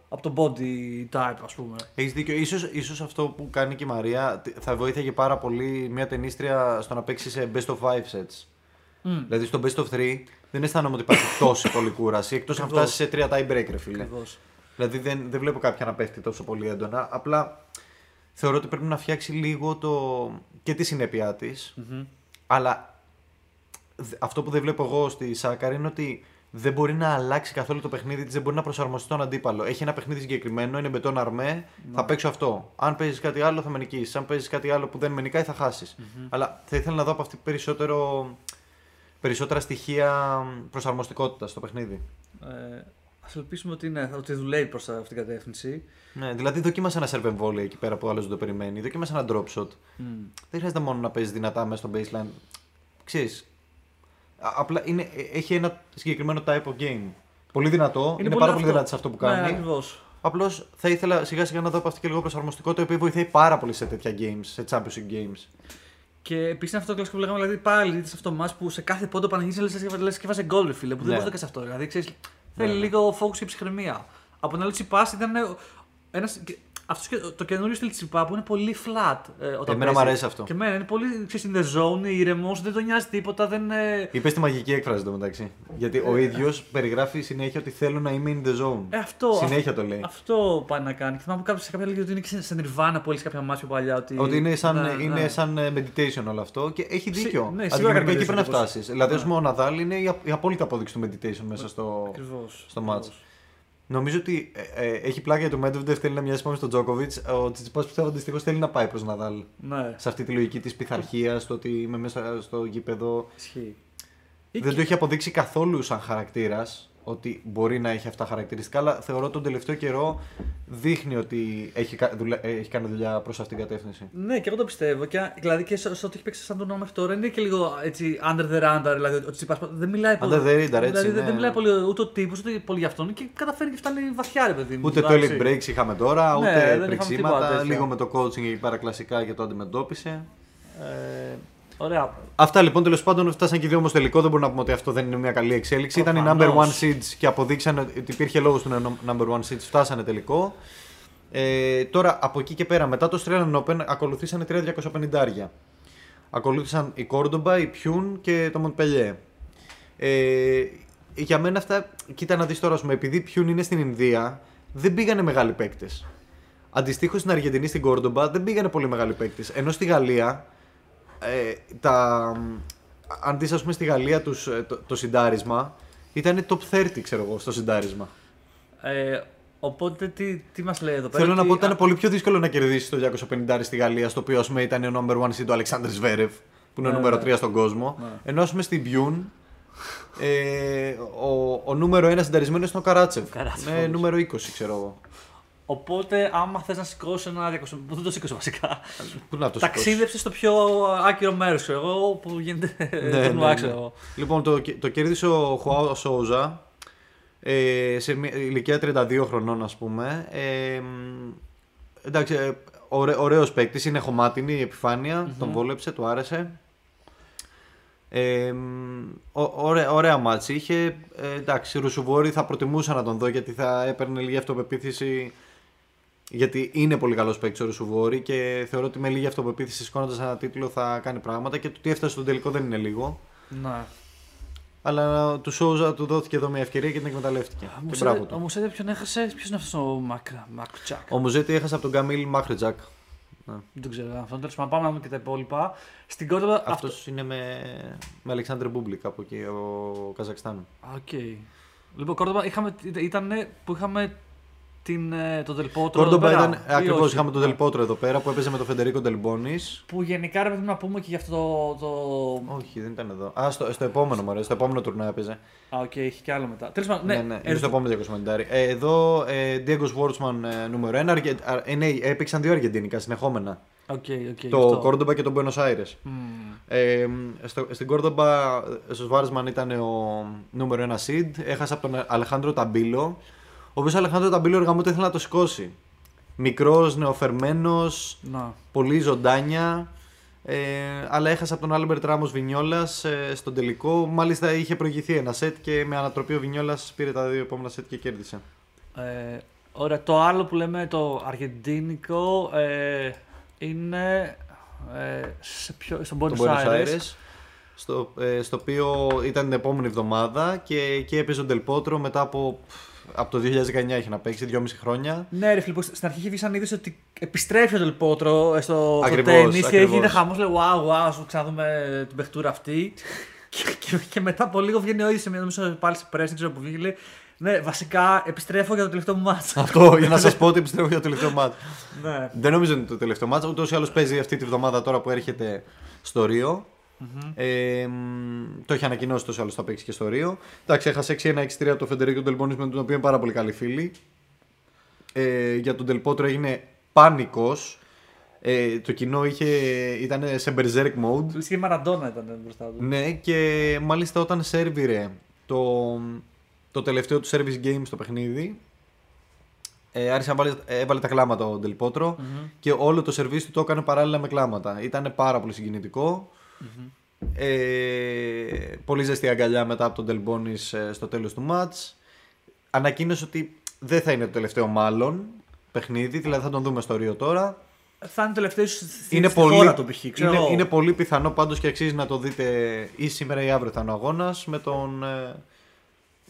από το body type, ας πούμε. Έχεις δίκιο. Ίσως, ίσως αυτό που κάνει και η Μαρία τε- θα βοήθαγε πάρα πολύ μια ταινίστρια στο να παίξει σε best of 5 sets. Mm. Δηλαδή στο best of 3 δεν αισθάνομαι ότι υπάρχει τόση πολύ κούραση εκτός αν Ακριβώς. φτάσεις σε 3 tie break, ρε φίλε. Ακριβώς. Δηλαδή δεν, δεν βλέπω κάποια να πέφτει τόσο πολύ έντονα. Απλά θεωρώ ότι πρέπει να φτιάξει λίγο το... και τη συνέπειά της. Μμμ. Αλλά δ- αυτό που δεν βλέπω εγώ στη Σάκαρη είναι ότι δεν μπορεί να αλλάξει καθόλου το παιχνίδι της, δεν μπορεί να προσαρμοστεί στον αντίπαλο. Έχει ένα παιχνίδι συγκεκριμένο, είναι μπετόν αρμέ, θα παίξω αυτό. Αν παίζεις κάτι άλλο θα με νικήσεις. Αν παίζεις κάτι άλλο που δεν με νικάει θα χασει Αλλά θα ήθελα να δω από αυτή περισσότερο, περισσότερα στοιχεία προσαρμοστικότητας στο παιχνίδι. Ε, Α ελπίσουμε ότι, ναι, ότι δουλεύει προς αυτήν την κατεύθυνση. Ναι, δηλαδή δοκίμασε ένα serve and volley εκεί πέρα που ο άλλος δεν το περιμένει. Δοκίμασε ένα drop shot. Μμ. Δεν χρειάζεται μόνο να παίζει δυνατά μέσα στο baseline. Ξέρεις, α- απλά είναι, ε, έχει ένα συγκεκριμένο type of game. Πολύ δυνατό, είναι, πολύ πάρα πολύ αυτό. δυνατή σε αυτό που Ναι, κάνει. ακριβώς. Απλώς θα ήθελα σιγά σιγά να δω από αυτή και λίγο προσαρμοστικό το οποίο βοηθάει πάρα πολύ σε τέτοια games, σε championship games. Και επίσης αυτό το κλασικό που λέγαμε, δηλαδή πάλι σε αυτό το match που σε κάθε πόντο Παναγίνη λες και βάζει γκολ, ρε φίλε, που δεν Ναι. μπορείς να σε αυτό. Δηλαδή ξέρεις, Ναι, θέλει ναι. λίγο focus και ψυχραιμία. Από την άλλη, Τσιπά ήταν ένα. Αυτός το καινούριο στυλ Τσιπά που είναι πολύ flat. Ε, όταν Εμένα μου παίζει. αρέσει αυτό. Και εμένα είναι πολύ ξέρεις, in the zone, ηρεμό, δεν τον νοιάζει τίποτα. Δεν, ε, Είπες τη μαγική έκφραση εδώ μεταξύ. Γιατί ο ίδιος περιγράφει συνέχεια ότι θέλω να είμαι in the zone. ε, αυτό, Συνέχεια αυ- το λέει. Αυτό πάει να κάνει. Και θυμάμαι κάποιος σε κάποια λέγει ότι είναι και σε Nirvana που έλεγε κάποια μάτια παλιά. Ότι, Ότι είναι σαν, Ναι, είναι ναι. σαν ε, meditation όλο αυτό και έχει Συ- δίκιο. ναι, σίγουρα Αντικειμενικά κάνει εκεί πρέπει να meditation, φτάσεις. Δηλαδή, Ναι. α πούμε, ο Ναδάλ είναι η, α- η απόλυτη απόδειξη του meditation μέσα στο, Ακριβώς, στο ακριβώς. Match. Νομίζω ότι ε, ε, έχει πλάκα για το Medvedev θέλει να μοιάζει πάνω στον Τζόκοβιτ. Ο Τσιτσιπά πιστεύω αντιστοιχώ θέλει να πάει προς Ναδάλ. Ναι, Σε αυτή τη λογική της πειθαρχίας, το ότι είμαι μέσα στο γήπεδο. ισχύει. Ή Δεν και- το έχει αποδείξει καθόλου σαν χαρακτήρας ότι μπορεί να έχει αυτά χαρακτηριστικά, αλλά θεωρώ τον τελευταίο καιρό δείχνει ότι έχει, κα- δουλε- έχει κάνει δουλειά προς αυτήν την κατεύθυνση. Ναι, και εγώ το πιστεύω. Και, δηλαδή και σε, σε ό,τι έχει παίξει σαν τον μέχρι τώρα είναι και λίγο έτσι under the radar. Δηλαδή ο Τσιπάς δεν μιλάει πολύ. Under the radar, έτσι, Δηλαδή δεν- ναι. δεν μιλάει πολύ ούτε ο τύπος ούτε πολύ για αυτόν και καταφέρει και φτάνει βαθιά, ρε παιδί μου. Ούτε εντάξει. toilet breaks είχαμε τώρα, Ναι, ούτε δεν είχαμε πρεξίματα. τίποτα τέτοια. Λίγο με το coaching εκεί πέρα κλασικά και το αντιμετώπισε. Ε, ωραία. Αυτά λοιπόν τέλος πάντων φτάσαν και οι δύο όμως τελικό. Δεν μπορούμε να πούμε ότι αυτό δεν είναι μια καλή εξέλιξη. Ήταν οι number Προφανώς. one seeds και αποδείξαν ότι υπήρχε λόγος του να number one seeds. Φτάσανε τελικό. Ε, τώρα από εκεί και πέρα, μετά το Australian Open, ακολουθήσαν τρία 250 Ακολούθησαν η Κόρντομπα, η Πιούν και το Μοντπελιέ. Ε, για μένα αυτά, κοίτα να δεις τώρα, ας πούμε, επειδή η Πιούν είναι στην Ινδία, δεν πήγανε μεγάλοι παίκτες. Αντιστοίχως στην Αργεντινή, στην Κόρντομπα, δεν πήγανε πολύ μεγάλοι παίκτες. Ενώ στη Γαλλία, ε, τα, αν δεις ας πούμε στη Γαλλία τους, ε, το, το συντάρισμα, ήταν top 30 ξέρω εγώ στο συντάρισμα. Ε, οπότε τι, τι μας λέει εδώ πέρα. Θέλω να πω ότι ήταν α, πολύ πιο δύσκολο να κερδίσεις το 250 στη Γαλλία, στο οποίο ας πούμε ήταν ο number one seed ο Αλεξάνδρ Σβέρευ, που είναι ο Ναι, νούμερο ναι. 3 στον κόσμο. Ναι. Ενώ ας πούμε στην Μπιούν, ε, ο, ο νούμερο 1 συνταρισμένος είναι ο Καράτσεφ. Καράτσεφ, Είναι όντως. νούμερο 20, ξέρω εγώ. Οπότε, άμα θες να σηκώσει ένα 200. Δεν το σήκωσε βασικά. Πού να το σηκώσεις; Ταξίδεψε στο πιο άκυρο μέρος, ξέρω εγώ, που γίνεται. Ναι, τουρνουά, ναι, ναι. ξέρω εγώ. Λοιπόν, το, το κέρδισε ο Χουάο Σόουζα ε, σε μια ηλικία 32 χρονών, ας πούμε. Ε, μ, εντάξει, ε, ωραί, ωραίος παίκτης, είναι χωμάτινη η επιφανεια τον βόλεψε, του άρεσε. Ε, μ, ω- ωραία, ωραία μάτς είχε. Ε, εντάξει, Ρουσουβόρη θα προτιμούσα να τον δω γιατί θα έπαιρνε λίγη αυτοπεποίθηση. Γιατί είναι πολύ καλός παίκτης ο Ρουσουβόρη και θεωρώ ότι με λίγη αυτοπεποίθηση σηκώνοντα ένα τίτλο θα κάνει πράγματα και το ότι έφτασε στον τελικό δεν είναι λίγο. Ναι. Αλλά του Σόουζα του δόθηκε εδώ μια ευκαιρία και την εκμεταλλεύτηκε. Και μπράβο Ο του. Μουσέτε ποιον έχασε, ποιος είναι αυτός ο Μακ- Μακτσάκ; Ο Μουζέτη έχασε από τον Καμίλ Μάχρετζακ. Δεν το ξέρω αυτό. Τέλος πάντων, πάμε να δούμε και τα υπόλοιπα. Στην Κόρδοβα. Αυτός είναι με, με Αλεξάνδρ Μπούμπλικ από εκεί, ο Καζακστάν. Οκ. Λοιπόν, Κόρδοβα είχαμε, ήταν που είχαμε την, ε, τον Ντελ Πότρο. Κόρντομπα εδώ πέρα, ήταν. ή Ακριβώς όχι; είχαμε τον Ναι. Ντελ Πότρο εδώ πέρα που έπαιζε με τον Φεντερίκο Ντελμπόνης. Που γενικά ρε παιδί μου, να πούμε και για αυτό το. το... Όχι, δεν ήταν εδώ. Α, στο, στο επόμενο μωρέ, στο επόμενο τουρνουά έπαιζε. Α, οκ, έχει και άλλο μετά. Τέλος πάντων, Ναι, ναι, ναι, είναι εδώ- στο επόμενο 250. Ε, εδώ, ε, Diego Schwartzman ε, νούμερο 1. Αργε... α, ε, ναι, έπαιξαν δύο Αργεντίνικα συνεχόμενα. Οκ, οκ. το αυτό. Κόρντομπα και τον Buenos Aires. Μμμ. Ε, στο, στην Κόρδομπα, ο Σβάρτσμαν ήταν ο νούμερο ένα seed. Έχασε από τον Αλεχάνδρο Ταμπίλο. Ο οποίος Αλεχάνδρο Ταμπίλο ρε γαμώτο ήθελε να το σηκώσει. Μικρός, νεοφερμένος, Να. πολύ ζωντάνια. Ε, αλλά έχασε από τον Άλμπερτ Ράμος Βινιόλας ε, στον τελικό. Μάλιστα είχε προηγηθεί ένα σετ και με ανατροπή ο Βινιόλας πήρε τα δύο επόμενα σετ και κέρδισε. Ε, ωραία, το άλλο που λέμε το αργεντίνικο ε, είναι ε, σε ποιο, στον Buenos, Τον Buenos Aires. Aires. Στο, ε, στο οποίο ήταν την επόμενη εβδομάδα και εκεί έπαιζε ο Ντελπότρο μετά από, από το 2019 έχει να παίξει, 2,5 χρόνια. Ναι, ρε φίλε, που στην αρχή είχες βγει σαν είδηση ότι επιστρέφει ο Τελπότρο ε, στο, στο Ακριβώς, τέννις και ακριβώς. έγινε χαμός. Λέει, wow, wow, σου ξαναδούμε την παιχτούρα αυτή. και, και, και μετά από λίγο βγαίνει ο ίδιος σε μια νομίζω πάλι σε press, δεν ξέρω που βγήκε. Λέει, ναι, βασικά επιστρέφω για το τελευταίο μου μάτσα. Αυτό για να σας πω ότι επιστρέφω για το τελευταίο μάτς. ναι. Δεν νομίζω ότι είναι το τελευταίο μάτς, ούτως ή άλλως παίζει αυτή τη βδομάδα τώρα που έρχεται στο Ρίο. Ε, μ, το έχει ανακοινώσει τόσο άλλο θα παίξει και στο Ρίο. Εντάξει, έχασε 6-1-6-3 από το Φεντερίκο Ντελμπόνης με τον οποίο είναι πάρα πολύ καλή φίλη. Ε, για τον Τελπότρο έγινε πάνικος. Ε, το κοινό είχε, ήταν σε berserk mode. Του είχε Μαραντόνα ήταν μπροστά του. Ναι, και μάλιστα όταν σερβιρε το, το τελευταίο του service game στο παιχνίδι, ε, άρχισε να βάλει, ε, έβαλε τα κλάματα ο Del Potro και όλο το σερβίς του το έκανε παράλληλα με κλάματα. Ήταν πάρα πολύ συγκινητικό. Ε, πολύ ζεστή αγκαλιά μετά από τον Del Bonis ε, στο τέλος του μάτς. Ανακοίνωσε ότι δεν θα είναι το τελευταίο μάλλον παιχνίδι, δηλαδή θα τον δούμε στο Ρίο τώρα. Θα είναι τελευταίο στη, Είναι στη πολύ, χώρα του π.χ. ξέρω είναι, εγώ. είναι πολύ πιθανό πάντως και αξίζει να το δείτε ή σήμερα ή αύριο θα είναι ο αγώνας με τον ε,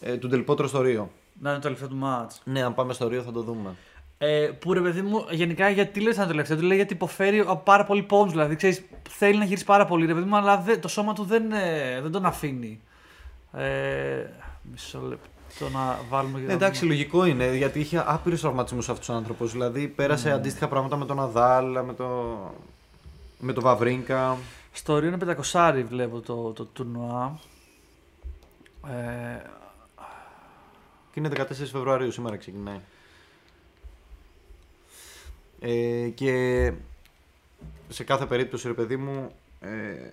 ε, του Del Potro στο Ρίο. Να είναι το τελευταίο του μάτς. Ναι, αν πάμε στο Ρίο θα το δούμε. Ε, που ρε παιδί μου, γενικά γιατί λες να είναι τελευταίο, του λέει γιατί υποφέρει από πάρα πολύ πόντου. Δηλαδή, ξέρεις, θέλει να γυρίσει πάρα πολύ, ρε παιδί μου, αλλά δεν- το σώμα του δεν, ε, δεν τον αφήνει. Ε, μισό λεπτό να βάλουμε. Ναι, εντάξει, λογικό είναι γιατί είχε άπειρους τραυματισμούς αυτός ο άνθρωπος. Δηλαδή πέρασε αντίστοιχα πράγματα με τον Ναδάλ, με το, με το Βαβρίνκα. Στο Ρίο είναι 500 βλέπω το, το τουρνουά. Ε, Και είναι 14 Φεβρουαρίου, σήμερα ξεκινάει. Ε, και σε κάθε περίπτωση, ρε παιδί μου, ε,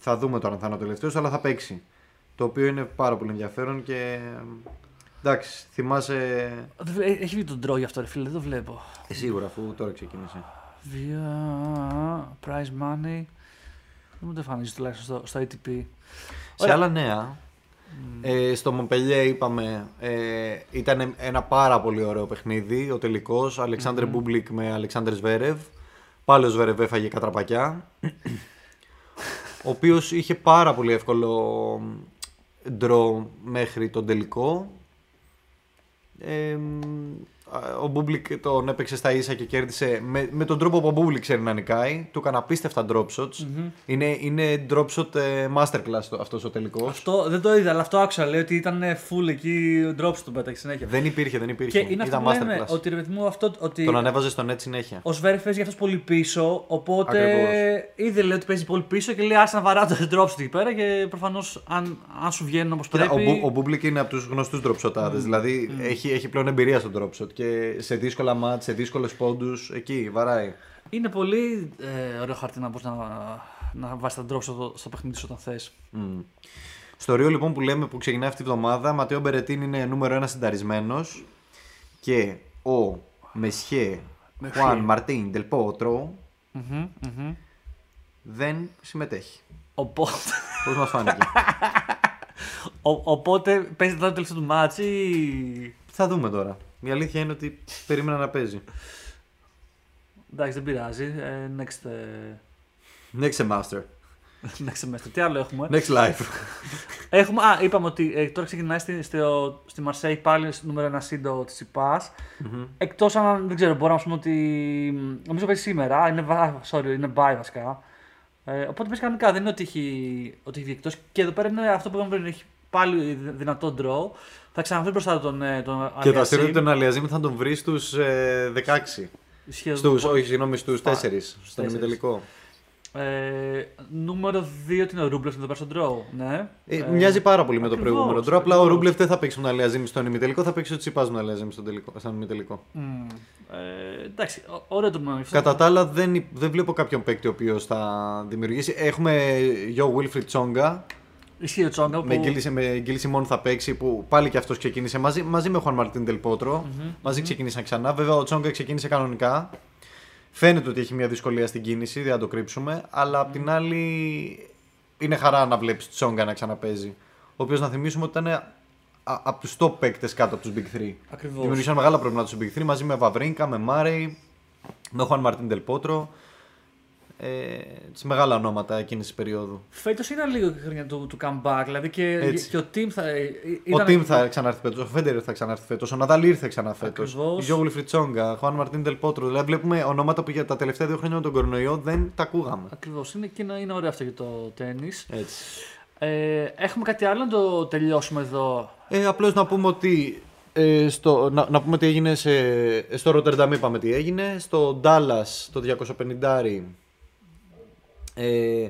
θα δούμε τώρα αν θα είναι ο τελευταίος, αλλά θα παίξει. Το οποίο είναι πάρα πολύ ενδιαφέρον και. Εντάξει, θυμάσαι. δεν βλέ- έχει βγει το draw γι' αυτό, ρε φίλε, δεν το βλέπω. Ε, σίγουρα, αφού τώρα ξεκίνησε. Βία, prize money. Δεν μου το εμφανίζεις τουλάχιστον στο, στο ATP. Σε Ωραία. άλλα νέα, ε, στο Μονπελιέ είπαμε, ε, ήταν ένα πάρα πολύ ωραίο παιχνίδι. Ο τελικός, Αλεξάντερ Μπούμπλικ με Αλεξάντερ Ζβέρεφ. Πάλι ο Ζβέρεφ έφαγε κατραπακιά. ο οποίος είχε πάρα πολύ εύκολο draw μέχρι τον τελικό. Ε, ο Μπούμπλικ τον έπαιξε στα ίσα και κέρδισε με, με τον τρόπο που ο Μπούμπλικ ξέρει να νικάει. Του έκανε απίστευτα drop shots. Είναι, είναι drop shot ε, masterclass το- αυτός ο τελικός. Αυτό δεν το είδα, αλλά αυτό άκουσα. Λέει ότι ήταν full εκεί ο drops του πέταξε συνέχεια. Δεν υπήρχε, δεν υπήρχε. Και είναι αυτό Ήταν που λέμε, masterclass. ότι ρε παιδί μου αυτό. Ότι Τον ανέβαζε στο net συνέχεια. ο Ζβέρεφ παίζει για αυτός πολύ πίσω. Οπότε Ακριβώς. είδε λέει ότι παίζει πολύ πίσω και λέει άσε να βαρά το drops του εκεί πέρα. Και προφανώς αν, αν σου βγαίνουν όπως Κοίτα, πρέπει. ο, Μπου- ο Μπούμπλικ είναι από τους γνωστούς drop shot άδες. Δηλαδή έχει, έχει πλέον εμπειρία στο drop shot και σε δύσκολα ματς, σε δύσκολες πόντους, εκεί βαράει. Είναι πολύ ε, ωραίο χαρτί να μπορείς να, να βάζεις τα drops στο, στο παιχνίδι σου όταν θες. Μμ. Στο Ρίο λοιπόν που λέμε που ξεκινάει αυτή η εβδομάδα, Ματέο Μπερετίνι είναι νούμερο ένα seed αρισμένος και ο Μεσχέ Χουάν Μαρτίν Ντελ Πότρο δεν συμμετέχει. Οπότε, Πώς μας φάνηκε; ο, οπότε παίζει το τελευταίο του ματς. ή- Θα δούμε τώρα. Η αλήθεια είναι ότι περίμενα να παίζει. Εντάξει, δεν πειράζει. Ε, next, ε, Next semester. next semester. Τι άλλο έχουμε; Next life. έχουμε α, είπαμε ότι ε, τώρα ξεκινάει στη, στο, στη Μαρσέη πάλι στο νούμερο ένα σύντο τη ΙΠΑ. Εκτός αν δεν ξέρω, μπορώ να πούμε ότι. Νομίζω παίζει σήμερα. Είναι, βα- sorry, είναι bye βασικά. Ε, οπότε παίζει κανονικά. Δεν είναι ότι έχει, ότι έχει εκτός. Και εδώ πέρα είναι αυτό που είπαμε πριν. Έχει πάλι δυ- δυνατό draw. Θα ξαναβρει μπροστά τον, ε, τον Και το Αλιασίμ. αστείο είναι ότι τον Αλιαζήμ θα τον βρει στους 16. Ισχύει εδώ. Στους, όχι, συγγνώμη, στους 4. Στον τέσσερις. ημιτελικό. Ε, νούμερο 2 τι είναι ο Ρούμπλεφ εδώ πέρα στον draw. Ναι. Ε, μοιάζει πάρα πολύ με το ακριβώς, προηγούμενο τρόπο. Απλά ο ακριβώς. Ρούμπλεφ δεν θα παίξει με τον Αλιαζήμ στον ημιτελικό, θα παίξει ο Τσιπάς με τον Αλιαζήμ στον, τελικό- στον ημιτελικό. Μμ. Ε, εντάξει, ω- ωραίο το moment. Κατά τα άλλα, δεν, υ- δεν βλέπω κάποιον παίκτη ο οποίος θα δημιουργήσει. Έχουμε Γιο Wilfried Τσόγκα. Ισχύει ο Τσόγκα που. Με Γκίλη με Γκίλη Σιμών θα παίξει που πάλι και αυτός ξεκίνησε μαζί, μαζί με Χουάν Μαρτίν Τελπότρο. Μαζί ξεκίνησαν ξανά. Βέβαια ο Τσόγκα ξεκίνησε κανονικά. Φαίνεται ότι έχει μια δυσκολία στην κίνηση, δεν θα το κρύψουμε. Αλλά απ' την άλλη είναι χαρά να βλέπεις Τσόγκα να ξαναπέζει. Ο οποίος να θυμίσουμε ότι ήταν από τους top παίκτες κάτω από τους Big 3. Ακριβώς. Δημιουργήσαν μεγάλα προβλήματα στους Big 3 μαζί με Βαβρίνκα, με Μάρεϊ, με Χουάν Μαρτίν Τελπότρο. Ε, τις μεγάλα ονόματα εκείνης της περίοδου. Φέτος ήταν λίγο η χρονιά του, του comeback. Δηλαδή και, Έτσι. και ο Team θα. ε, Ο ήταν- Τιμ θα ξανάρθει φέτος, ο Φέντερ θα ξανάρθει φέτος, ο Ναδάλ ήρθε ξανά φέτος. Ακριβώς. Η Γιώγουλη Φριτσόγκα, Χουάν Μαρτίν Τελπότρο. Δηλαδή βλέπουμε ονόματα που για τα τελευταία δύο χρόνια με τον κορονοϊό δεν τα ακούγαμε. Ακριβώς. Είναι, και είναι, είναι ωραίο αυτό για το τένις. Έτσι. Ε, έχουμε κάτι άλλο να το τελειώσουμε εδώ; Ε, Απλώς να πούμε ότι. Ε, στο, να, να πούμε τι έγινε σε, στο Ρότερνταμ είπαμε τι έγινε στο Dallas το 250 ε,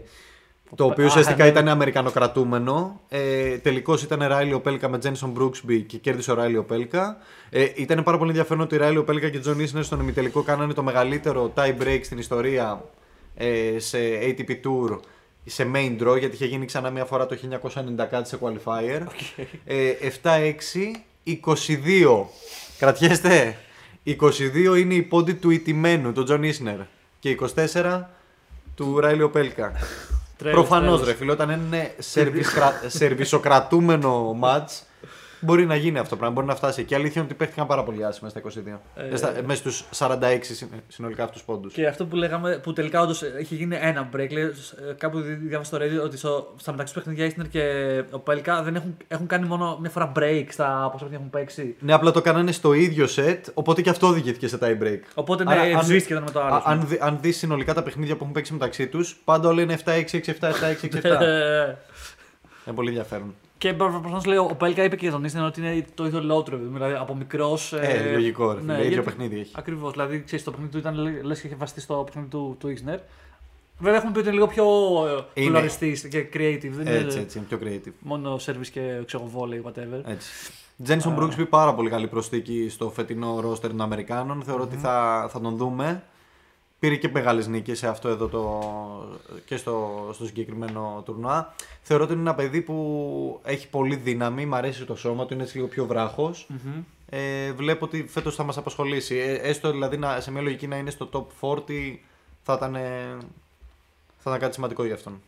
το οποίο Α, ουσιαστικά ναι. ήταν αμερικανοκρατούμενο. Ε, Τελικώς ήταν Ράιλι Οπέλκα με Τζένσον Μπρούκσμπι και κέρδισε ο Ράιλι Οπέλκα. Ε, ήταν πάρα πολύ ενδιαφέρον ότι Ράιλι Οπέλκα και Τζον Ίσνερ στον ημιτελικό κάνανε το μεγαλύτερο tie break στην ιστορία ε, σε ATP Tour σε main draw γιατί είχε γίνει ξανά μια φορά το 1990 κάτι σε qualifier. Ε, 7-6, 22. Κρατιέστε. 22 είναι οι πόντοι του ηττημένου, τον Τζον Ίσνερ. Και 24 του Ράιλι Οπέλκα. Τρέλος, Προφανώς τρέλος. ρε φίλε, όταν είναι σερβισκρα- σερβισοκρατούμενο ματς, μπορεί να γίνει αυτό το πράγμα. Μπορεί να φτάσει εκεί. Αλήθεια είναι ότι παίχτηκαν πάρα πολύ άσχημα στα 22. Ε, Ε, στα- μέσα στους 46 συν- συνολικά αυτούς πόντους. Και αυτό που λέγαμε, που τελικά όντως έχει γίνει ένα break. Λέει, ε, κάπου δι- διάβασα στο Radio ότι στο, στα μεταξύ του παιχνίδια Isner και ο Πέλκα δεν έχουν, έχουν κάνει μόνο μια φορά break στα πόσα παιχνίδια έχουν παίξει. Ναι, απλά το κάνανε στο ίδιο σετ, οπότε και αυτό οδηγήθηκε σε tie break. Οπότε ναι, Άρα, αν- ευζοίστηκε το ένα με το άλλο. Α- Αν, δει- αν δεις συνολικά τα παιχνίδια που έχουν παίξει μεταξύ τους, πάντα όλα είναι 7-6-6-7, 7-6-6-7. Ε, είναι πολύ ενδιαφέρον. Και προφανώ λέει, ο Πέλκα είπε και τον Ίσνερ ότι είναι το είδωλό του, ρε παιδί μου, δηλαδή από μικρός. Ε, λογικό, ρε φίλε, ίδιο παιχνίδι έχει. Ακριβώς. Δηλαδή, ξέρεις, το παιχνίδι του ήταν λε και είχε βασιστεί στο παιχνίδι του, του Ίσνερ. Βέβαια, έχουμε πει ότι είναι λίγο πιο Είναι. φλωριστή και creative. Δεν Έτσι, είναι έτσι, είναι πιο creative. μόνο service και ξέρω volley, whatever. Έτσι. Τζένσον Brooks πει πάρα πολύ καλή προσθήκη στο φετινό ρόστερ των Αμερικάνων. Θεωρώ ότι θα, θα τον δούμε. Πήρε και μεγάλες νίκες σε αυτό εδώ το, και στο, στο συγκεκριμένο τουρνουά. Θεωρώ ότι είναι ένα παιδί που έχει πολύ δύναμη, μ' αρέσει το σώμα του, είναι έτσι λίγο πιο βράχος. Μμμ. Ε, βλέπω ότι φέτος θα μας απασχολήσει. Ε, έστω δηλαδή να, σε μια λογική να είναι στο top 40 θα ήταν, ε, θα ήταν κάτι σημαντικό για αυτόν.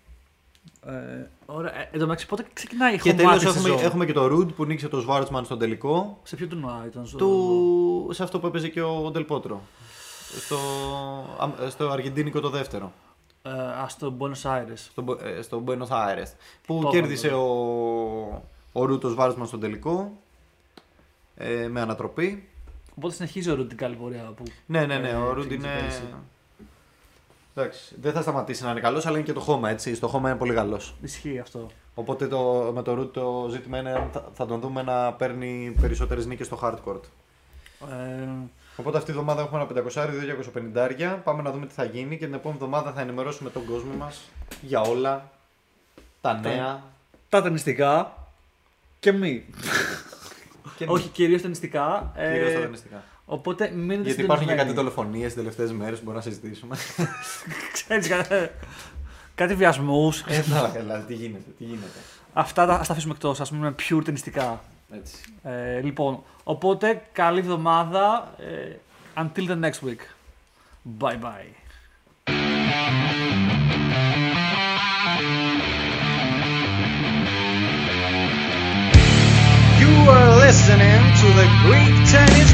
Ε, ωραία. Ε, εν τω μεταξύ, πότε ξεκινάει η Και home τέλος match έχουμε, σεζόν; έχουμε και το Ρουντ που νίκησε το Σβάρτσμαν στον τελικό. Σε ποιο τουρνουά ήταν, στο... του, σε αυτό που έπαιζε και ο Ντελπότρο. Στο, α- στο Αργεντίνικο το δεύτερο. Ε, α, στο Buenos Aires. Στο, Μπο- ε, στο Buenos Aires. Που Το κέρδισε είχαμε ο, ο Ρούτος Βάρσμαν στον τελικό. Ε, με ανατροπή. Οπότε συνεχίζει ο Ρουντ την καλή πορεία που. Ναι, ναι, ναι. ε, Ο Ρούντ ξεκίνησε είναι. πέρυσι. Εντάξει, δεν θα σταματήσει να είναι καλός, αλλά είναι και το χώμα έτσι. Στο χώμα είναι πολύ καλός. Ισχύει αυτό. Οπότε το, με το Ρούτ το ζήτημα είναι αν θα, θα τον δούμε να παίρνει περισσότερες νίκες στο hardcourt. Ε, Οπότε αυτή τη εβδομάδα έχουμε ένα 500, 250. Πάμε να δούμε τι θα γίνει και την επόμενη εβδομάδα θα ενημερώσουμε τον κόσμο μας για όλα τα νέα. τα ταινιστικά και μη. Και Όχι, κυρίως ταινιστικά. Ε, κυρίως τα ταινιστικά. Οπότε μείνετε Γιατί υπάρχουν και κάτι συντονισμένοι. δολοφονίες τις τελευταίες μέρες που μπορούμε να συζητήσουμε. Ξέρεις, κα- κάτι βιασμούς. ε, να, καλά, τι γίνεται, τι γίνεται. Αυτά τα, ας τα αφήσουμε εκτός. Α μείνουμε pure ταινιστικά. Έτσι. Ε, λοιπόν, οπότε καλή εβδομάδα. Ε, until the next week. Bye bye. You are listening to the Greek Tennis